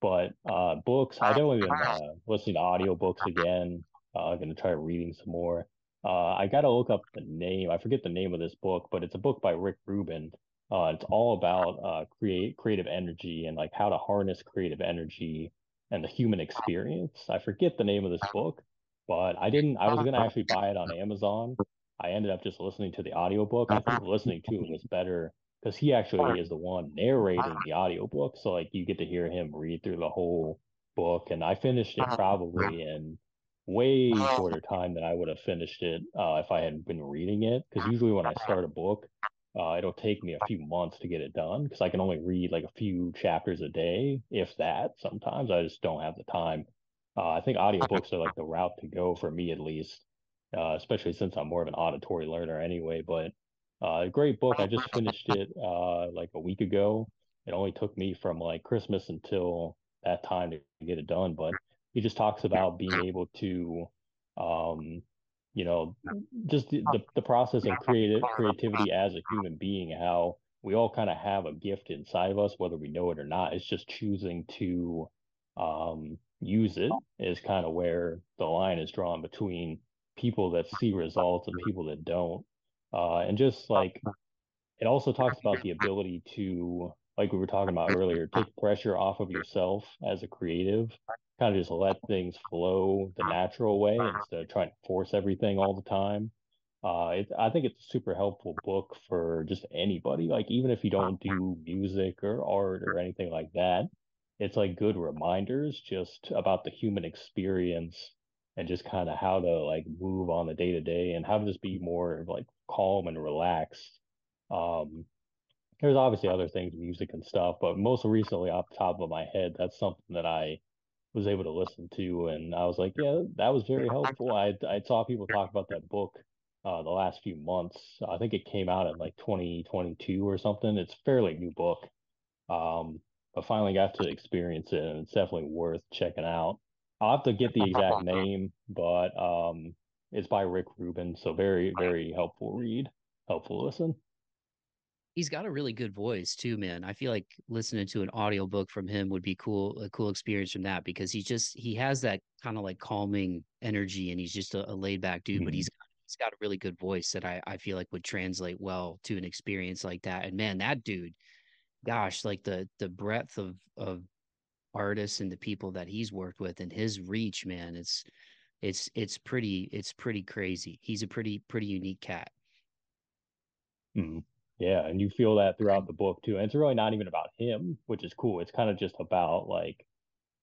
But uh, books, I don't even uh, listening to audiobooks again. Uh, I'm gonna try reading some more. Uh, I gotta look up the name. I forget the name of this book, but it's a book by Rick Rubin. Uh, it's all about uh, create creative energy and like how to harness creative energy and the human experience. I forget the name of this book, but I didn't. I was gonna actually buy it on Amazon. I ended up just listening to the audiobook. I think listening to it was better because he actually is the one narrating the audiobook. So like you get to hear him read through the whole book. And I finished it probably in way shorter time than I would have finished it uh, if I hadn't been reading it. Because usually when I start a book, uh, it'll take me a few months to get it done because I can only read like a few chapters a day, if that. Sometimes I just don't have the time. Uh, I think audiobooks are like the route to go for me at least, uh, especially since I'm more of an auditory learner anyway. But uh, a great book. I just finished it uh, like a week ago. It only took me from like Christmas until that time to get it done. But he just talks about being able to um, you know, just the, the, the process of creative creativity as a human being, how we all kind of have a gift inside of us, whether we know it or not. It's just choosing to um, use it is kind of where the line is drawn between people that see results and people that don't. Uh, and just like it also talks about the ability to, like we were talking about earlier, take pressure off of yourself as a creative kind of just let things flow the natural way instead of trying to force everything all the time. Uh, it, I think it's a super helpful book for just anybody. Like even if you don't do music or art or anything like that, it's like good reminders just about the human experience and just kind of how to like move on the day to day and how to just be more like calm and relaxed. Um, there's obviously other things, music and stuff, but most recently, off the top of my head, that's something that I was able to listen to, and I was like, yeah, that was very helpful. I I saw people talk about that book uh, the last few months. I think it came out in like 2022 or something. It's a fairly new book, um, but finally got to experience it, and it's definitely worth checking out. I'll have to get the exact name, but um, it's by Rick Rubin, so very very helpful read, helpful listen he's got a really good voice too, man. I feel like listening to an audiobook from him would be cool, a cool experience from that because he just he has that kind of like calming energy and he's just a, a laid back dude, mm-hmm. but he's he's got a really good voice that I, I feel like would translate well to an experience like that. And man, that dude, gosh, like the the breadth of of artists and the people that he's worked with and his reach, man, it's it's it's pretty it's pretty crazy. He's a pretty pretty unique cat. Mm-hmm. Yeah, and you feel that throughout the book too. And it's really not even about him, which is cool. It's kind of just about like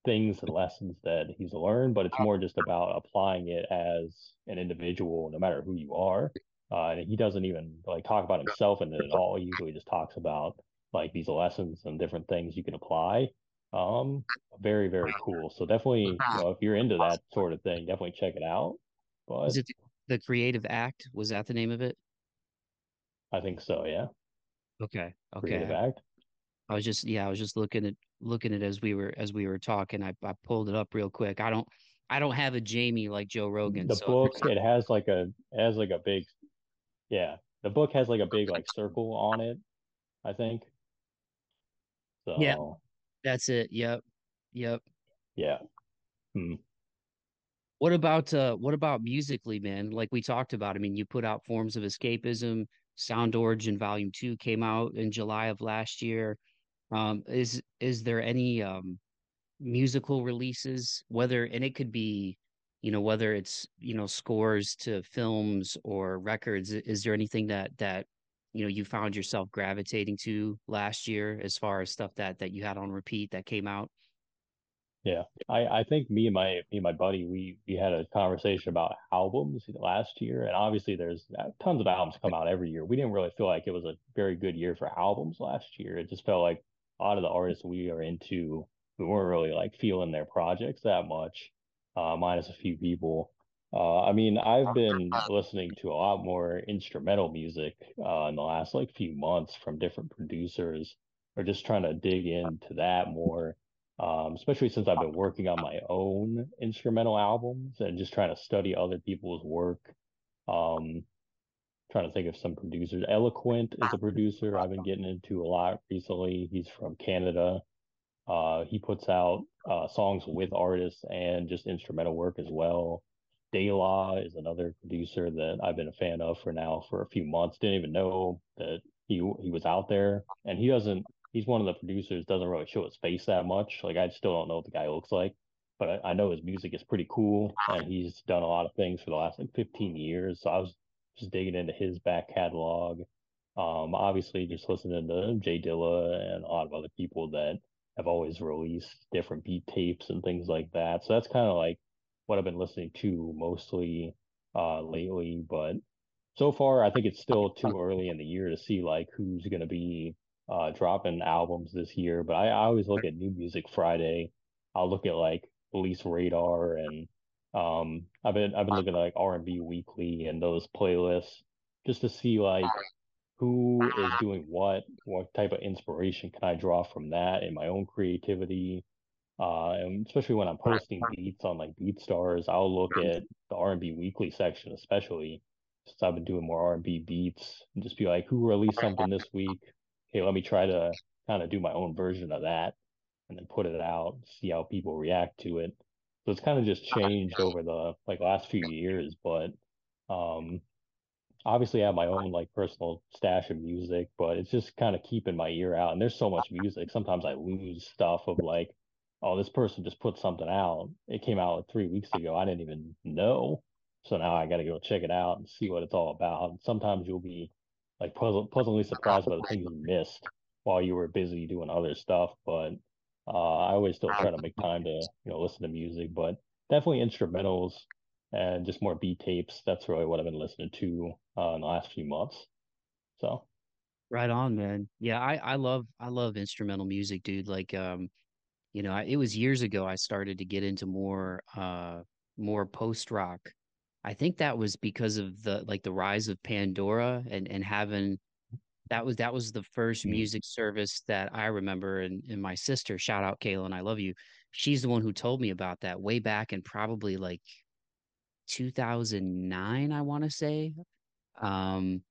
things and lessons that he's learned, but it's more just about applying it as an individual, no matter who you are. Uh, and he doesn't even like talk about himself in it at all. He usually just talks about like these lessons and different things you can apply. Um, very, very cool. So definitely, you know, if you're into that sort of thing, definitely check it out. But is it the creative act? Was that the name of it? I think so. Yeah. Okay. Okay. I was just yeah, I was just looking at looking at as we were as we were talking. I, I pulled it up real quick. I don't I don't have a Jamie like Joe Rogan. The so book it has like a it has like a big yeah. The book has like a big like circle on it, I think. So yeah, that's it. Yep. Yep. Yeah. Hmm. What about uh what about musically, man? Like we talked about. I mean, you put out forms of escapism Sound Origin Volume Two came out in July of last year. Um, is is there any um, musical releases? Whether and it could be, you know, whether it's you know scores to films or records. Is there anything that that you know you found yourself gravitating to last year as far as stuff that that you had on repeat that came out? Yeah, I, I think me and my me and my buddy we we had a conversation about albums last year, and obviously there's uh, tons of albums come out every year. We didn't really feel like it was a very good year for albums last year. It just felt like a lot of the artists we are into, we weren't really like feeling their projects that much, uh, minus a few people. Uh, I mean, I've been listening to a lot more instrumental music uh, in the last like few months from different producers, or just trying to dig into that more um, especially since I've been working on my own instrumental albums and just trying to study other people's work. Um, trying to think of some producers. Eloquent is a producer I've been getting into a lot recently. He's from Canada. Uh, he puts out uh, songs with artists and just instrumental work as well. De La is another producer that I've been a fan of for now for a few months. Didn't even know that he he was out there, and he doesn't he's one of the producers doesn't really show his face that much. Like I still don't know what the guy looks like, but I, I know his music is pretty cool, and he's done a lot of things for the last like 15 years. So I was just digging into his back catalog. Um, obviously, just listening to J Dilla and a lot of other people that have always released different beat tapes and things like that. So that's kind of like what I've been listening to mostly uh, lately. But so far, I think it's still too early in the year to see like who's going to be uh, dropping albums this year, but I, I always look at New Music Friday. I'll look at like Release Radar and um, I've been I've been looking at like R and B Weekly and those playlists just to see like who is doing what, what type of inspiration can I draw from that in my own creativity. Uh, and especially when I'm posting beats on like BeatStars, I'll look at the R and B Weekly section, especially since I've been doing more R and B beats, and just be like, who released something this week? Hey, let me try to kind of do my own version of that and then put it out, see how people react to it. So it's kind of just changed over the like last few years, but um obviously I have my own like personal stash of music, but it's just kind of keeping my ear out. And there's so much music. Sometimes I lose stuff of like, oh, this person just put something out. It came out like three weeks ago. I didn't even know. So now I got to go check it out and see what it's all about. And sometimes you'll be like puzzle, pleasantly surprised by the things you missed while you were busy doing other stuff. But uh, I always still try to make time to you know listen to music, but definitely instrumentals and just more beat tapes. That's really what I've been listening to uh, in the last few months. So. Right on, man. Yeah, I I love I love instrumental music, dude. Like um, you know, I, it was years ago I started to get into more uh more post rock I think that was because of the like the rise of Pandora and and having that was that was the first mm. music service that I remember and, and my sister, shout out Kayla and I love you. She's the one who told me about that way back in probably like 2009, I want to say. Um,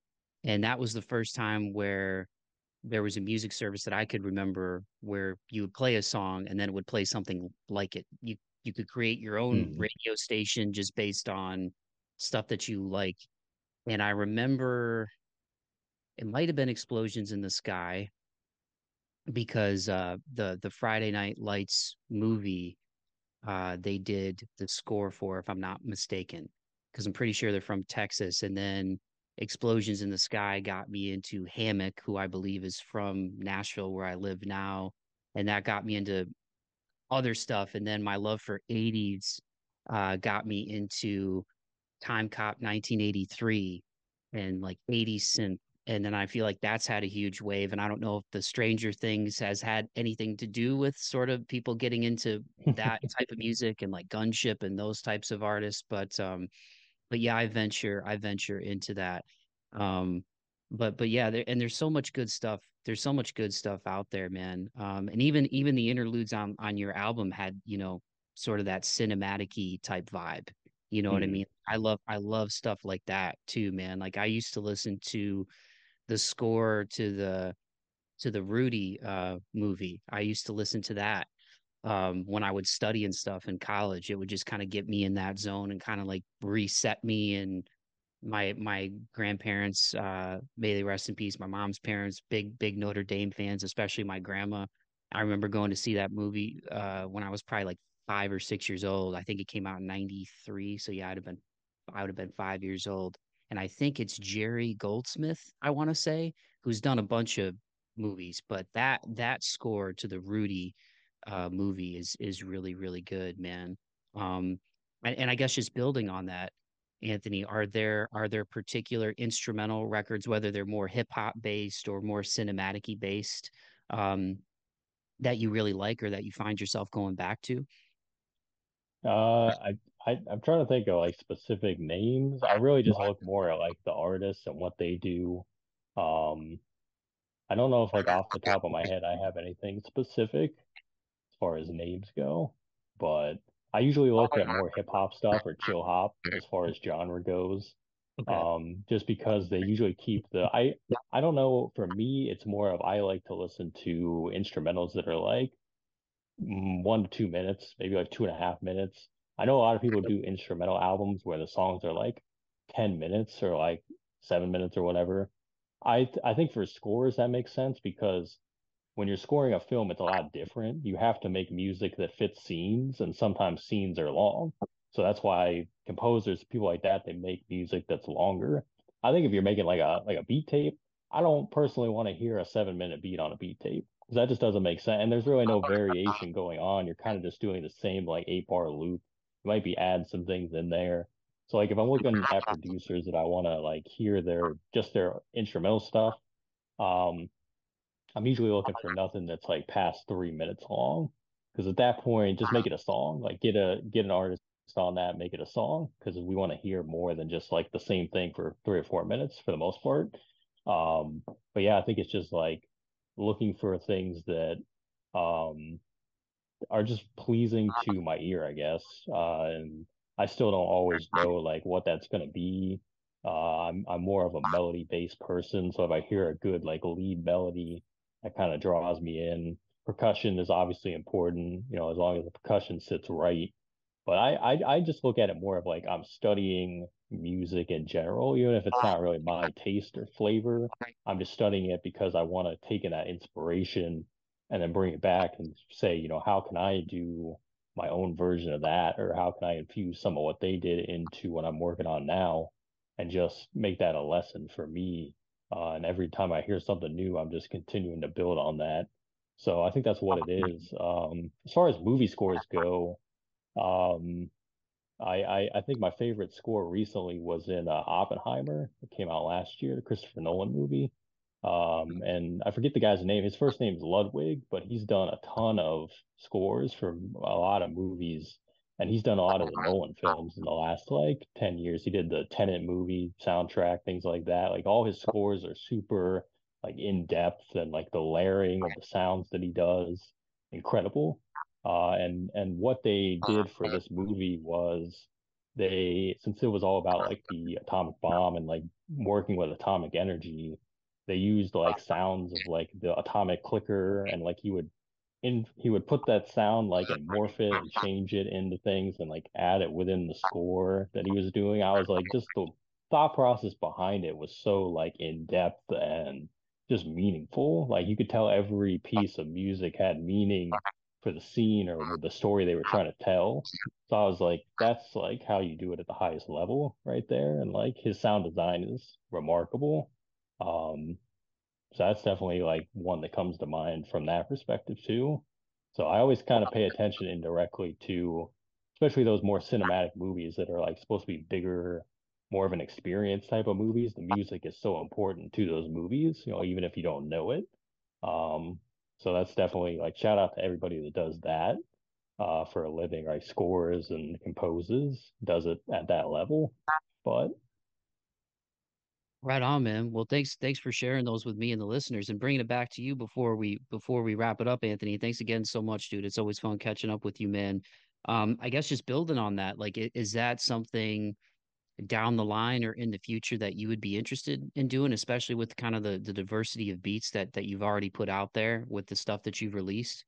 and that was the first time where there was a music service that I could remember where you would play a song and then it would play something like it. You you could create your own mm. radio station just based on stuff that you like. And I remember it might have been Explosions in the Sky because uh, the the Friday Night Lights movie uh, they did the score for, if I'm not mistaken, because I'm pretty sure they're from Texas. And then Explosions in the Sky got me into Hammock, who I believe is from Nashville, where I live now, and that got me into other stuff. And then my love for 80s uh, got me into Timecop 1983 and like 80 synth. And then I feel like that's had a huge wave. And I don't know if the Stranger Things has had anything to do with sort of people getting into that type of music and like gunship and those types of artists. But um, but yeah, I venture I venture into that. Um, but but yeah, there, and there's so much good stuff. There's so much good stuff out there, man. Um, and even even the interludes on on your album had you know sort of that cinematic type vibe you know mm. what I mm-hmm. mean? I love I love stuff like that too, man. Like I used to listen to the score to the to the Rudy uh movie. I used to listen to that um when I would study and stuff in college. It would just kind of get me in that zone and kind of like reset me and my my grandparents uh may they rest in peace my mom's parents big big notre dame fans especially my grandma i remember going to see that movie uh when i was probably like five or six years old. I think it came out in 93. So yeah, I'd have been, I would have been five years old. and I think it's Jerry Goldsmith, I want to say, who's done a bunch of movies, but that that score to the Rudy uh, movie is is really really good, man. Um, and, and I guess just building on that, Anthony, are there are there particular instrumental records, whether they're more hip hop based or more cinematic based, um, that you really like or that you find yourself going back to? Uh, I, I I'm trying to think of like specific names. I really just look more at like the artists and what they do. Um, I don't know if like off the top of my head I have anything specific as far as names go, but I usually look at more hip hop stuff or chill hop as far as genre goes. Okay. Um, just because they usually keep the I I don't know, for me it's more of I like to listen to instrumentals that are like one to two minutes, maybe like two and a half minutes. I know a lot of people do instrumental albums where the songs are like 10 minutes or like seven minutes or whatever. I I think for scores that makes sense because when you're scoring a film, it's a lot different. You have to make music that fits scenes, and sometimes scenes are long. So that's why composers, people like that, they make music that's longer. I think if you're making like a like a beat tape, I don't personally want to hear a seven minute beat on a beat tape because that just doesn't make sense. And there's really no variation going on. You're kind of just doing the same like eight bar loop. You might be adding some things in there. So like if I'm looking at producers that I want to like hear their just their instrumental stuff, um, I'm usually looking for nothing that's like past three minutes long. Because at that point, just make it a song. Like get a get an artist on that, make it a song. Because we want to hear more than just like the same thing for three or four minutes for the most part. Um, but yeah, I think it's just like looking for things that um are just pleasing to my ear, I guess. Uh, and I still don't always know like what that's gonna be. Uh, I'm I'm more of a melody based person, so if I hear a good like lead melody, that kind of draws me in. Percussion is obviously important, you know, as long as the percussion sits right. But I, I I just look at it more of like I'm studying music in general, even if it's not really my taste or flavor. I'm just studying it because I want to take in that inspiration and then bring it back and say, you know, how can I do my own version of that, or how can I infuse some of what they did into what I'm working on now, and just make that a lesson for me. Uh, and every time I hear something new, I'm just continuing to build on that. So I think that's what it is. Um, as far as movie scores go, um, I, I, I think my favorite score recently was in uh, Oppenheimer. It came out last year, the Christopher Nolan movie. Um, and I forget the guy's name. His first name is Ludwig, but he's done a ton of scores for a lot of movies, and he's done a lot of the Nolan films in the last like 10 years. He did the Tenet movie soundtrack, things like that. Like all his scores are super like in depth and like the layering of the sounds that he does, incredible. Uh, and and what they did for this movie was they since it was all about like the atomic bomb and like working with atomic energy they used like sounds of like the atomic clicker and like he would in he would put that sound like and morph it and change it into things and like add it within the score that he was doing. I was like just the thought process behind it was so like in depth and just meaningful. Like you could tell every piece of music had meaning for the scene or the story they were trying to tell. So I was like, that's like how you do it at the highest level right there. And like his sound design is remarkable. Um, so that's definitely like one that comes to mind from that perspective too. So I always kind of pay attention indirectly to, especially those more cinematic movies that are like supposed to be bigger, more of an experience type of movies. The music is so important to those movies, you know, even if you don't know it. Um, so that's definitely like shout out to everybody that does that uh, for a living, right? Scores and composes, does it at that level. But Right on, man. Well, thanks thanks for sharing those with me and the listeners and bringing it back to you before we before we wrap it up, Anthony. Thanks again so much, dude. It's always fun catching up with you, man. Um, I guess just building on that, like, is that something down the line or in the future that you would be interested in doing, especially with kind of the the diversity of beats that that you've already put out there with the stuff that you've released?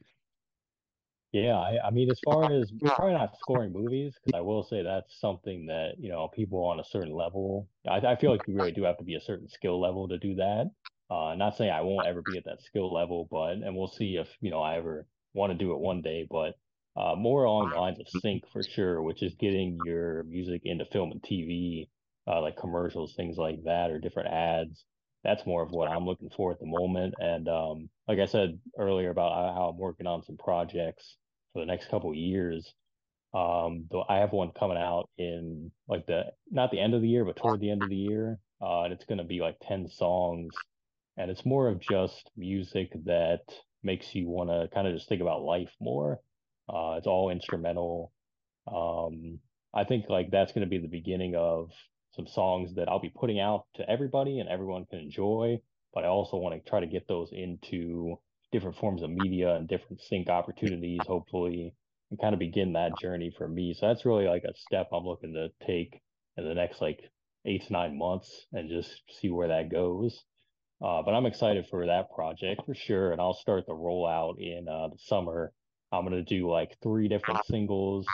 Yeah, I, I mean, as far as probably not scoring movies, because I will say that's something that, you know, people on a certain level, I, I feel like you really do have to be a certain skill level to do that. Uh, not saying I won't ever be at that skill level, but, and we'll see if, you know, I ever want to do it one day, but uh, more along the lines of sync for sure, which is getting your music into film and TV. uh, like commercials, things like that, or different ads. That's more of what I'm looking for at the moment. And um, like I said earlier about how I'm working on some projects for the next couple of years. Um, though I have one coming out in like the not the end of the year, but toward the end of the year. Uh, and it's going to be like 10 songs. And it's more of just music that makes you want to kind of just think about life more. Uh, it's all instrumental. Um, I think like that's going to be the beginning of some songs that I'll be putting out to everybody and everyone can enjoy. But I also want to try to get those into different forms of media and different sync opportunities, hopefully, and kind of begin that journey for me. So that's really like a step I'm looking to take in the next like eight to nine months and just see where that goes. Uh, but I'm excited for that project for sure. And I'll start the rollout in uh, the summer. I'm going to do like three different singles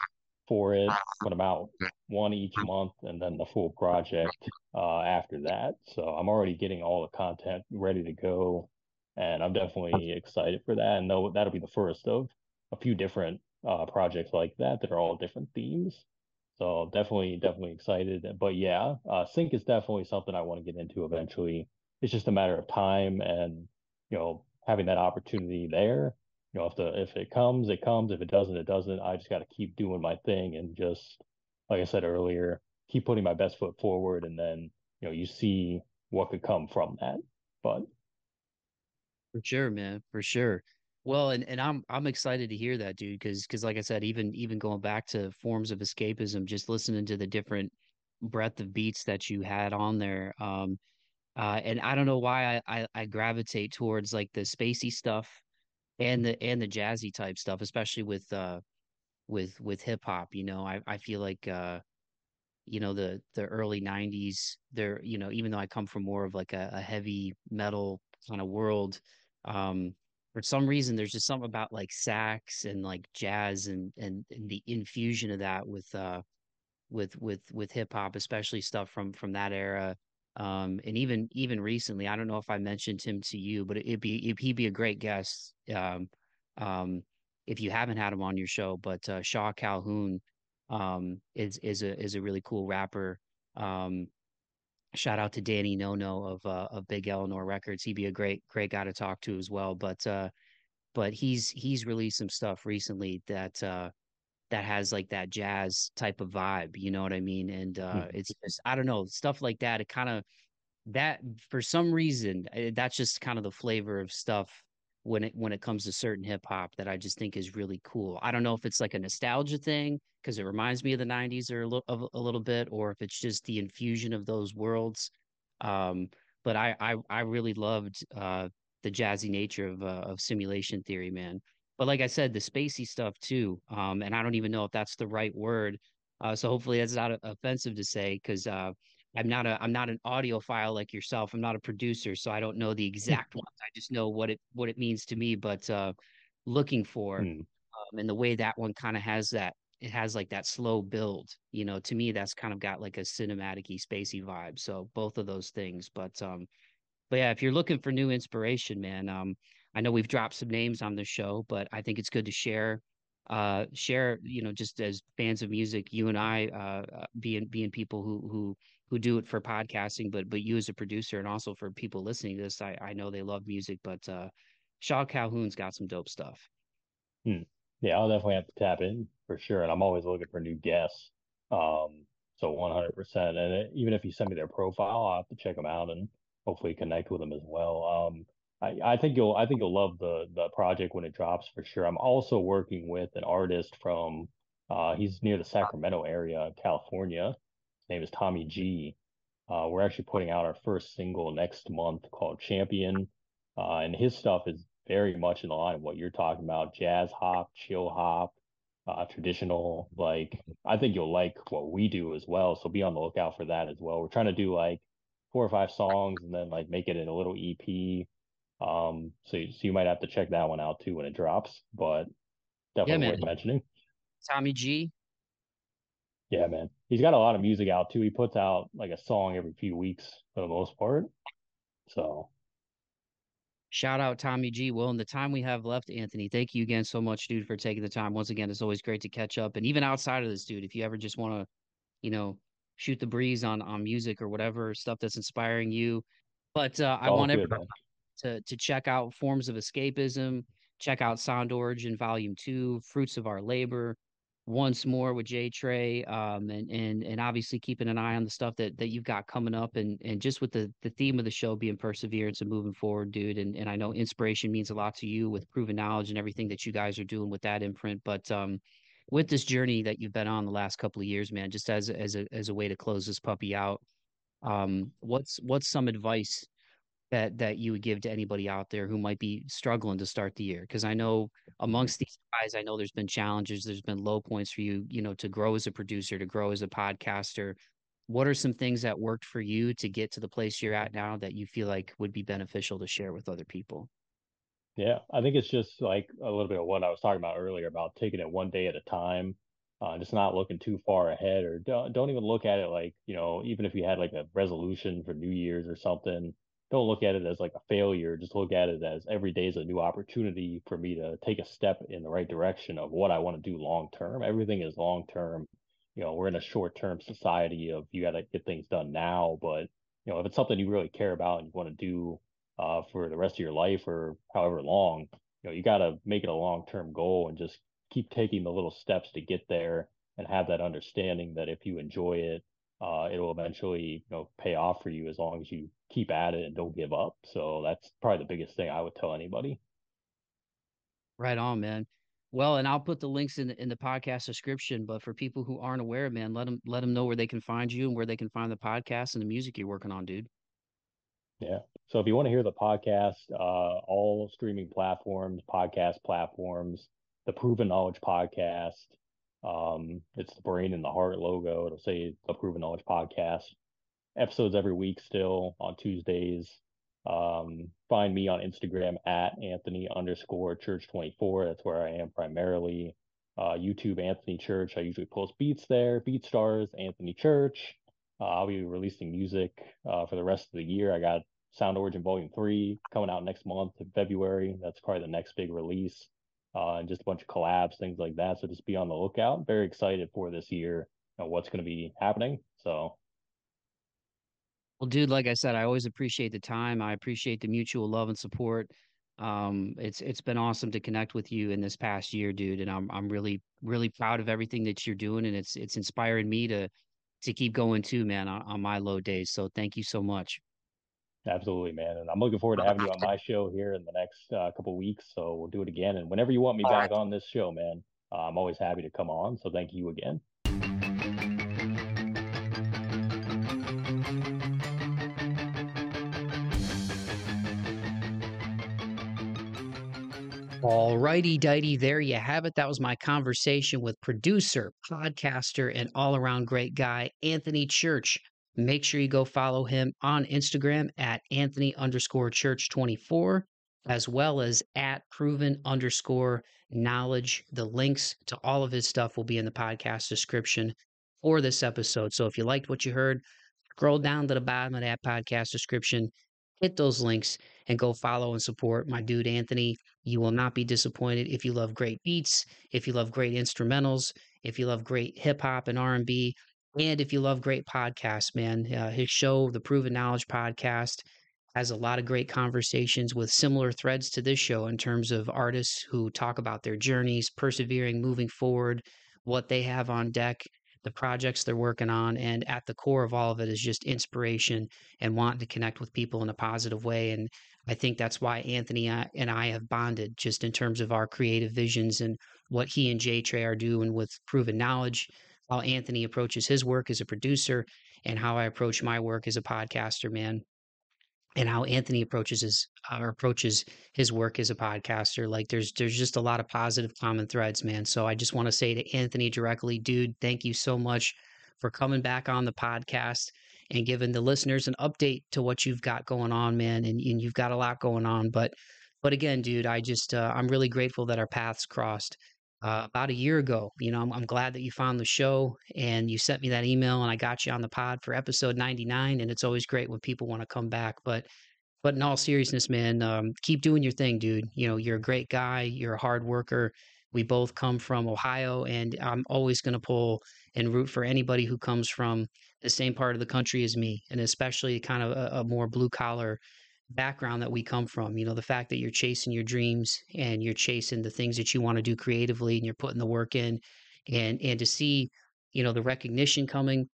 for it, but about one each month, and then the full project uh, after that. So I'm already getting all the content ready to go, and I'm definitely excited for that. And that'll be the first of a few different uh, projects like that that are all different themes. So definitely, definitely excited. But yeah, uh, sync is definitely something I want to get into eventually. It's just a matter of time and you know having that opportunity there you know, if the if it comes, it comes. If it doesn't, it doesn't. I just got to keep doing my thing and just, like I said earlier, keep putting my best foot forward, and then you know you see what could come from that. But for sure, man, for sure. Well, and, and I'm I'm excited to hear that, dude, because because like I said, even even going back to forms of escapism, just listening to the different breadth of beats that you had on there, um, uh, and I don't know why I, I I gravitate towards like the spacey stuff and the and the jazzy type stuff, especially with uh with with hip hop. You know, I I feel like uh you know the the early 90s there you know even though i come from more of like a, a heavy metal kind of world um for some reason there's just something about like sax and like jazz and and, and the infusion of that with uh with with with hip hop especially stuff from from that era um, and even even recently, I don't know if I mentioned him to you, but it'd be it'd, he'd be a great guest. Um, um, if you haven't had him on your show, but uh, Shaw Calhoun um, is is a is a really cool rapper. Um, shout out to Danny No No of uh, of Big Eleanor Records. He'd be a great great guy to talk to as well. But uh, but he's he's released some stuff recently that uh, that has like that jazz type of vibe, you know what I mean? And uh mm-hmm. it's just I don't know, stuff like that. It kind of that for some reason eh, that's just kind of the flavor of stuff when it when it comes to certain hip hop that I just think is really cool. I don't know if it's like a nostalgia thing because it reminds me of the 90s or a little a little bit or if it's just the infusion of those worlds. Um but I I I really loved uh the jazzy nature of uh, of simulation theory, man. But like I said, the spacey stuff too. Um, and I don't even know if that's the right word. Uh, so hopefully that's not offensive to say because uh, I'm not a I'm not an audiophile like yourself. I'm not a producer, so I don't know the exact ones. I just know what it what it means to me. But uh, looking for mm. um, and the way that one kind of has that it has like that slow build. You know, to me that's kind of got like a cinematicy spacey vibe. So both of those things. But um, but yeah, if you're looking for new inspiration, man, um, I know we've dropped some names on the show, but I think it's good to share uh share you know just as fans of music you and i uh, uh being being people who who who do it for podcasting but but you as a producer and also for people listening to this i i know they love music but uh shaw calhoun's got some dope stuff hmm. yeah i'll definitely have to tap in for sure and i'm always looking for new guests um so 100% and it, even if you send me their profile i'll have to check them out and hopefully connect with them as well um I, I think you'll I think you'll love the the project when it drops for sure. I'm also working with an artist from uh, he's near the Sacramento area, California. His name is Tommy G. Uh, we're actually putting out our first single next month called Champion, uh, and his stuff is very much in the line of what you're talking about: jazz hop, chill hop, uh, traditional. Like I think you'll like what we do as well. So be on the lookout for that as well. We're trying to do like four or five songs and then like make it in a little EP um, so you, so you might have to check that one out too when it drops, but definitely yeah, worth mentioning. Tommy G. Yeah, man. He's got a lot of music out too. He puts out like a song every few weeks for the most part. So shout out Tommy G. Well, in the time we have left, Anthony, thank you again so much, dude, for taking the time. Once again, it's always great to catch up. And even outside of this, dude, if you ever just want to, you know, shoot the breeze on on music or whatever stuff that's inspiring you. But uh, I want good, everyone man. To to check out Forms of Escapism, check out Sound Origin Volume Two, Fruits of Our Labor, once more with JayTrey, um, and and and obviously keeping an eye on the stuff that that you've got coming up, and and just with the the theme of the show being perseverance and moving forward, dude. And and I know inspiration means a lot to you with proven knowledge and everything that you guys are doing with that imprint, but um. With this journey that you've been on the last couple of years, man, just as as a as a way to close this puppy out, um, what's what's some advice that that you would give to anybody out there who might be struggling to start the year? Because I know amongst these guys, I know there's been challenges, there's been low points for you, you know, to grow as a producer, to grow as a podcaster. What are some things that worked for you to get to the place you're at now that you feel like would be beneficial to share with other people? Yeah, I think it's just like a little bit of what I was talking about earlier about taking it one day at a time, uh, just not looking too far ahead, or don't don't even look at it like, you know, even if you had like a resolution for New Year's or something, don't look at it as like a failure. Just look at it as every day is a new opportunity for me to take a step in the right direction of what I want to do long term. Everything is long term. You know, we're in a short term society of you got to get things done now, but you know, if it's something you really care about and you want to do uh, for the rest of your life or however long, you know, you got to make it a long term goal and just keep taking the little steps to get there and have that understanding that if you enjoy it, uh, it'll eventually, you know, pay off for you as long as you keep at it and don't give up. So that's probably the biggest thing I would tell anybody. Right on, man. Well, and I'll put the links in the, in the podcast description. But for people who aren't aware, man, let them let them know where they can find you and where they can find the podcast and the music you're working on, dude. Yeah. So if you want to hear the podcast, uh, all streaming platforms, podcast platforms, the Proven Knowledge Podcast, um, it's the brain and the heart logo. It'll say the Proven Knowledge Podcast. Episodes every week still on Tuesdays. Um, find me on Instagram at Anthony underscore church 24. That's where I am primarily. Uh, YouTube Anthony Church. I usually post beats there. BeatStars Anthony Church. Uh, I'll be releasing music uh, for the rest of the year. I got Sound Origin Volume 3 coming out next month in February. That's probably the next big release. Uh, and just a bunch of collabs, things like that. So just be on the lookout. Very excited for this year and what's going to be happening. So, well, dude, like I said, I always appreciate the time. I appreciate the mutual love and support. Um, it's it's been awesome to connect with you in this past year, dude, and I'm I'm really really proud of everything that you're doing, and it's it's inspiring me to to keep going too, man, on, on my low days. So thank you so much. Absolutely, man. And I'm looking forward to having you on my show here in the next uh, couple weeks. So we'll do it again. And whenever you want me All back right. on this show, man, uh, I'm always happy to come on. So thank you again. All righty, dighty. There you have it. That was my conversation with producer, podcaster, and all around great guy, Anthony Church. Make sure you go follow him on Instagram at Anthony underscore church 24, as well as at proven underscore knowledge. The links to all of his stuff will be in the podcast description for this episode. So if you liked what you heard, scroll down to the bottom of that podcast description, hit those links, and go follow and support my dude Anthony. You will not be disappointed if you love great beats, if you love great instrumentals, if you love great hip hop and R&B, and if you love great podcasts, man. Uh, his show, the Proven Knowledge Podcast, has a lot of great conversations with similar threads to this show in terms of artists who talk about their journeys, persevering, moving forward, what they have on deck, the projects they're working on. And at the core of all of it is just inspiration and wanting to connect with people in a positive way. And I think that's why Anthony and I have bonded just in terms of our creative visions and what he and Jay Trey are doing with proven knowledge, how Anthony approaches his work as a producer, and how I approach my work as a podcaster, man. And how Anthony approaches his or approaches his work as a podcaster. Like there's there's just a lot of positive common threads, man. So I just want to say to Anthony directly, dude, thank you so much for coming back on the podcast and giving the listeners an update to what you've got going on, man. And, and you've got a lot going on. But but again, dude, I just uh, I'm really grateful that our paths crossed uh, about a year ago. You know, I'm, I'm glad that you found the show and you sent me that email and I got you on the pod for episode 99. And it's always great when people want to come back. But but in all seriousness, man, um, keep doing your thing, dude. You know, you're a great guy. You're a hard worker. We both come from Ohio, and I'm always going to pull and root for anybody who comes from the same part of the country as me, and especially kind of a, a more blue collar background that we come from. You know, the fact that you're chasing your dreams and you're chasing the things that you want to do creatively and you're putting the work in and and to see, you know, the recognition coming,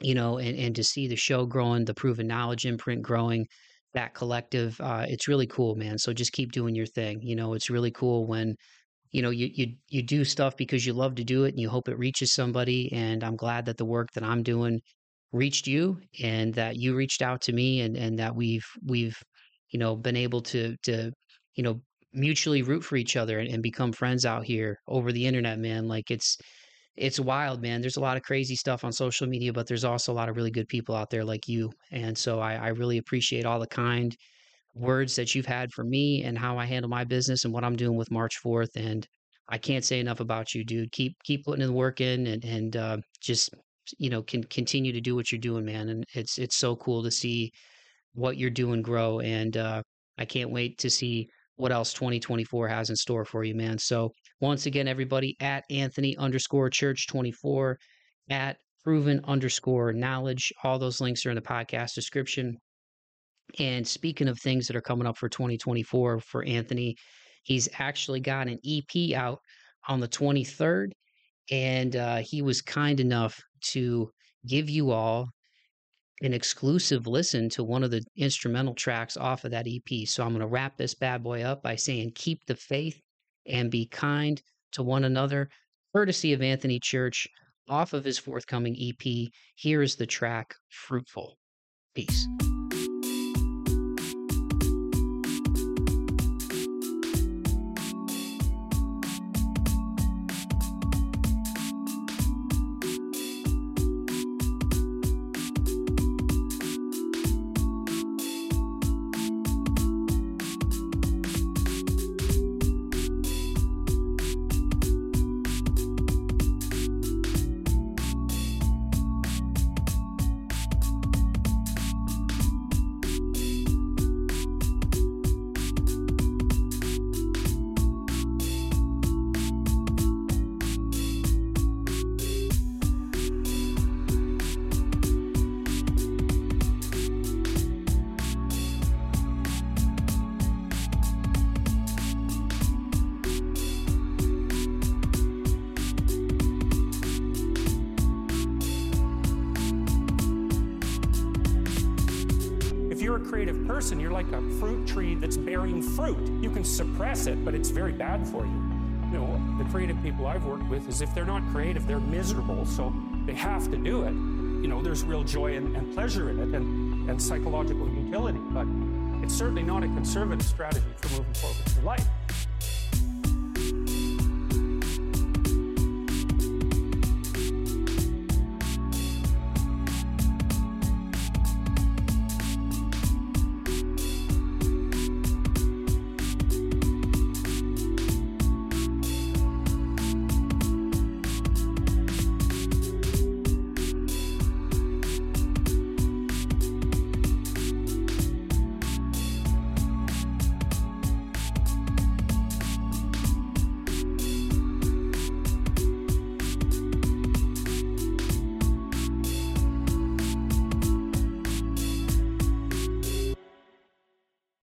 you know, and, and to see the show growing, the proven knowledge imprint growing, that collective, uh, it's really cool, man. So just keep doing your thing. You know, it's really cool when you know you you you do stuff because you love to do it and you hope it reaches somebody and i'm glad that the work that i'm doing reached you and that you reached out to me and and that we've we've you know been able to to you know mutually root for each other and, and become friends out here over the internet man. Like it's it's wild man. There's a lot of crazy stuff on social media but there's also a lot of really good people out there like you. And so i, I really appreciate all the kind words that you've had for me and how i handle my business and what i'm doing with March Forth and i can't say enough about you dude. Keep keep putting the work in and and uh, just you know can continue to do what you're doing man and it's it's so cool to see what you're doing grow and uh, i can't wait to see what else 2024 has in store for you man. So once again everybody at anthony underscore church 24 at proven underscore knowledge all those links are in the podcast description. And speaking of things that are coming up for 2024 for anthony he's actually got an ep out on the 23rd and uh, he was kind enough to give you all an exclusive listen to one of the instrumental tracks off of that EP. So I'm going to wrap this bad boy up by saying, keep the faith and be kind to one another, courtesy of Anthony Church off of his forthcoming EP. Here is the track Fruitful. Peace. Suppress it, but it's very bad for you. You know, the creative people I've worked with is if they're not creative, they're miserable, so they have to do it. You know, there's real joy and, and pleasure in it and, and psychological utility, but it's certainly not a conservative strategy for moving forward through life.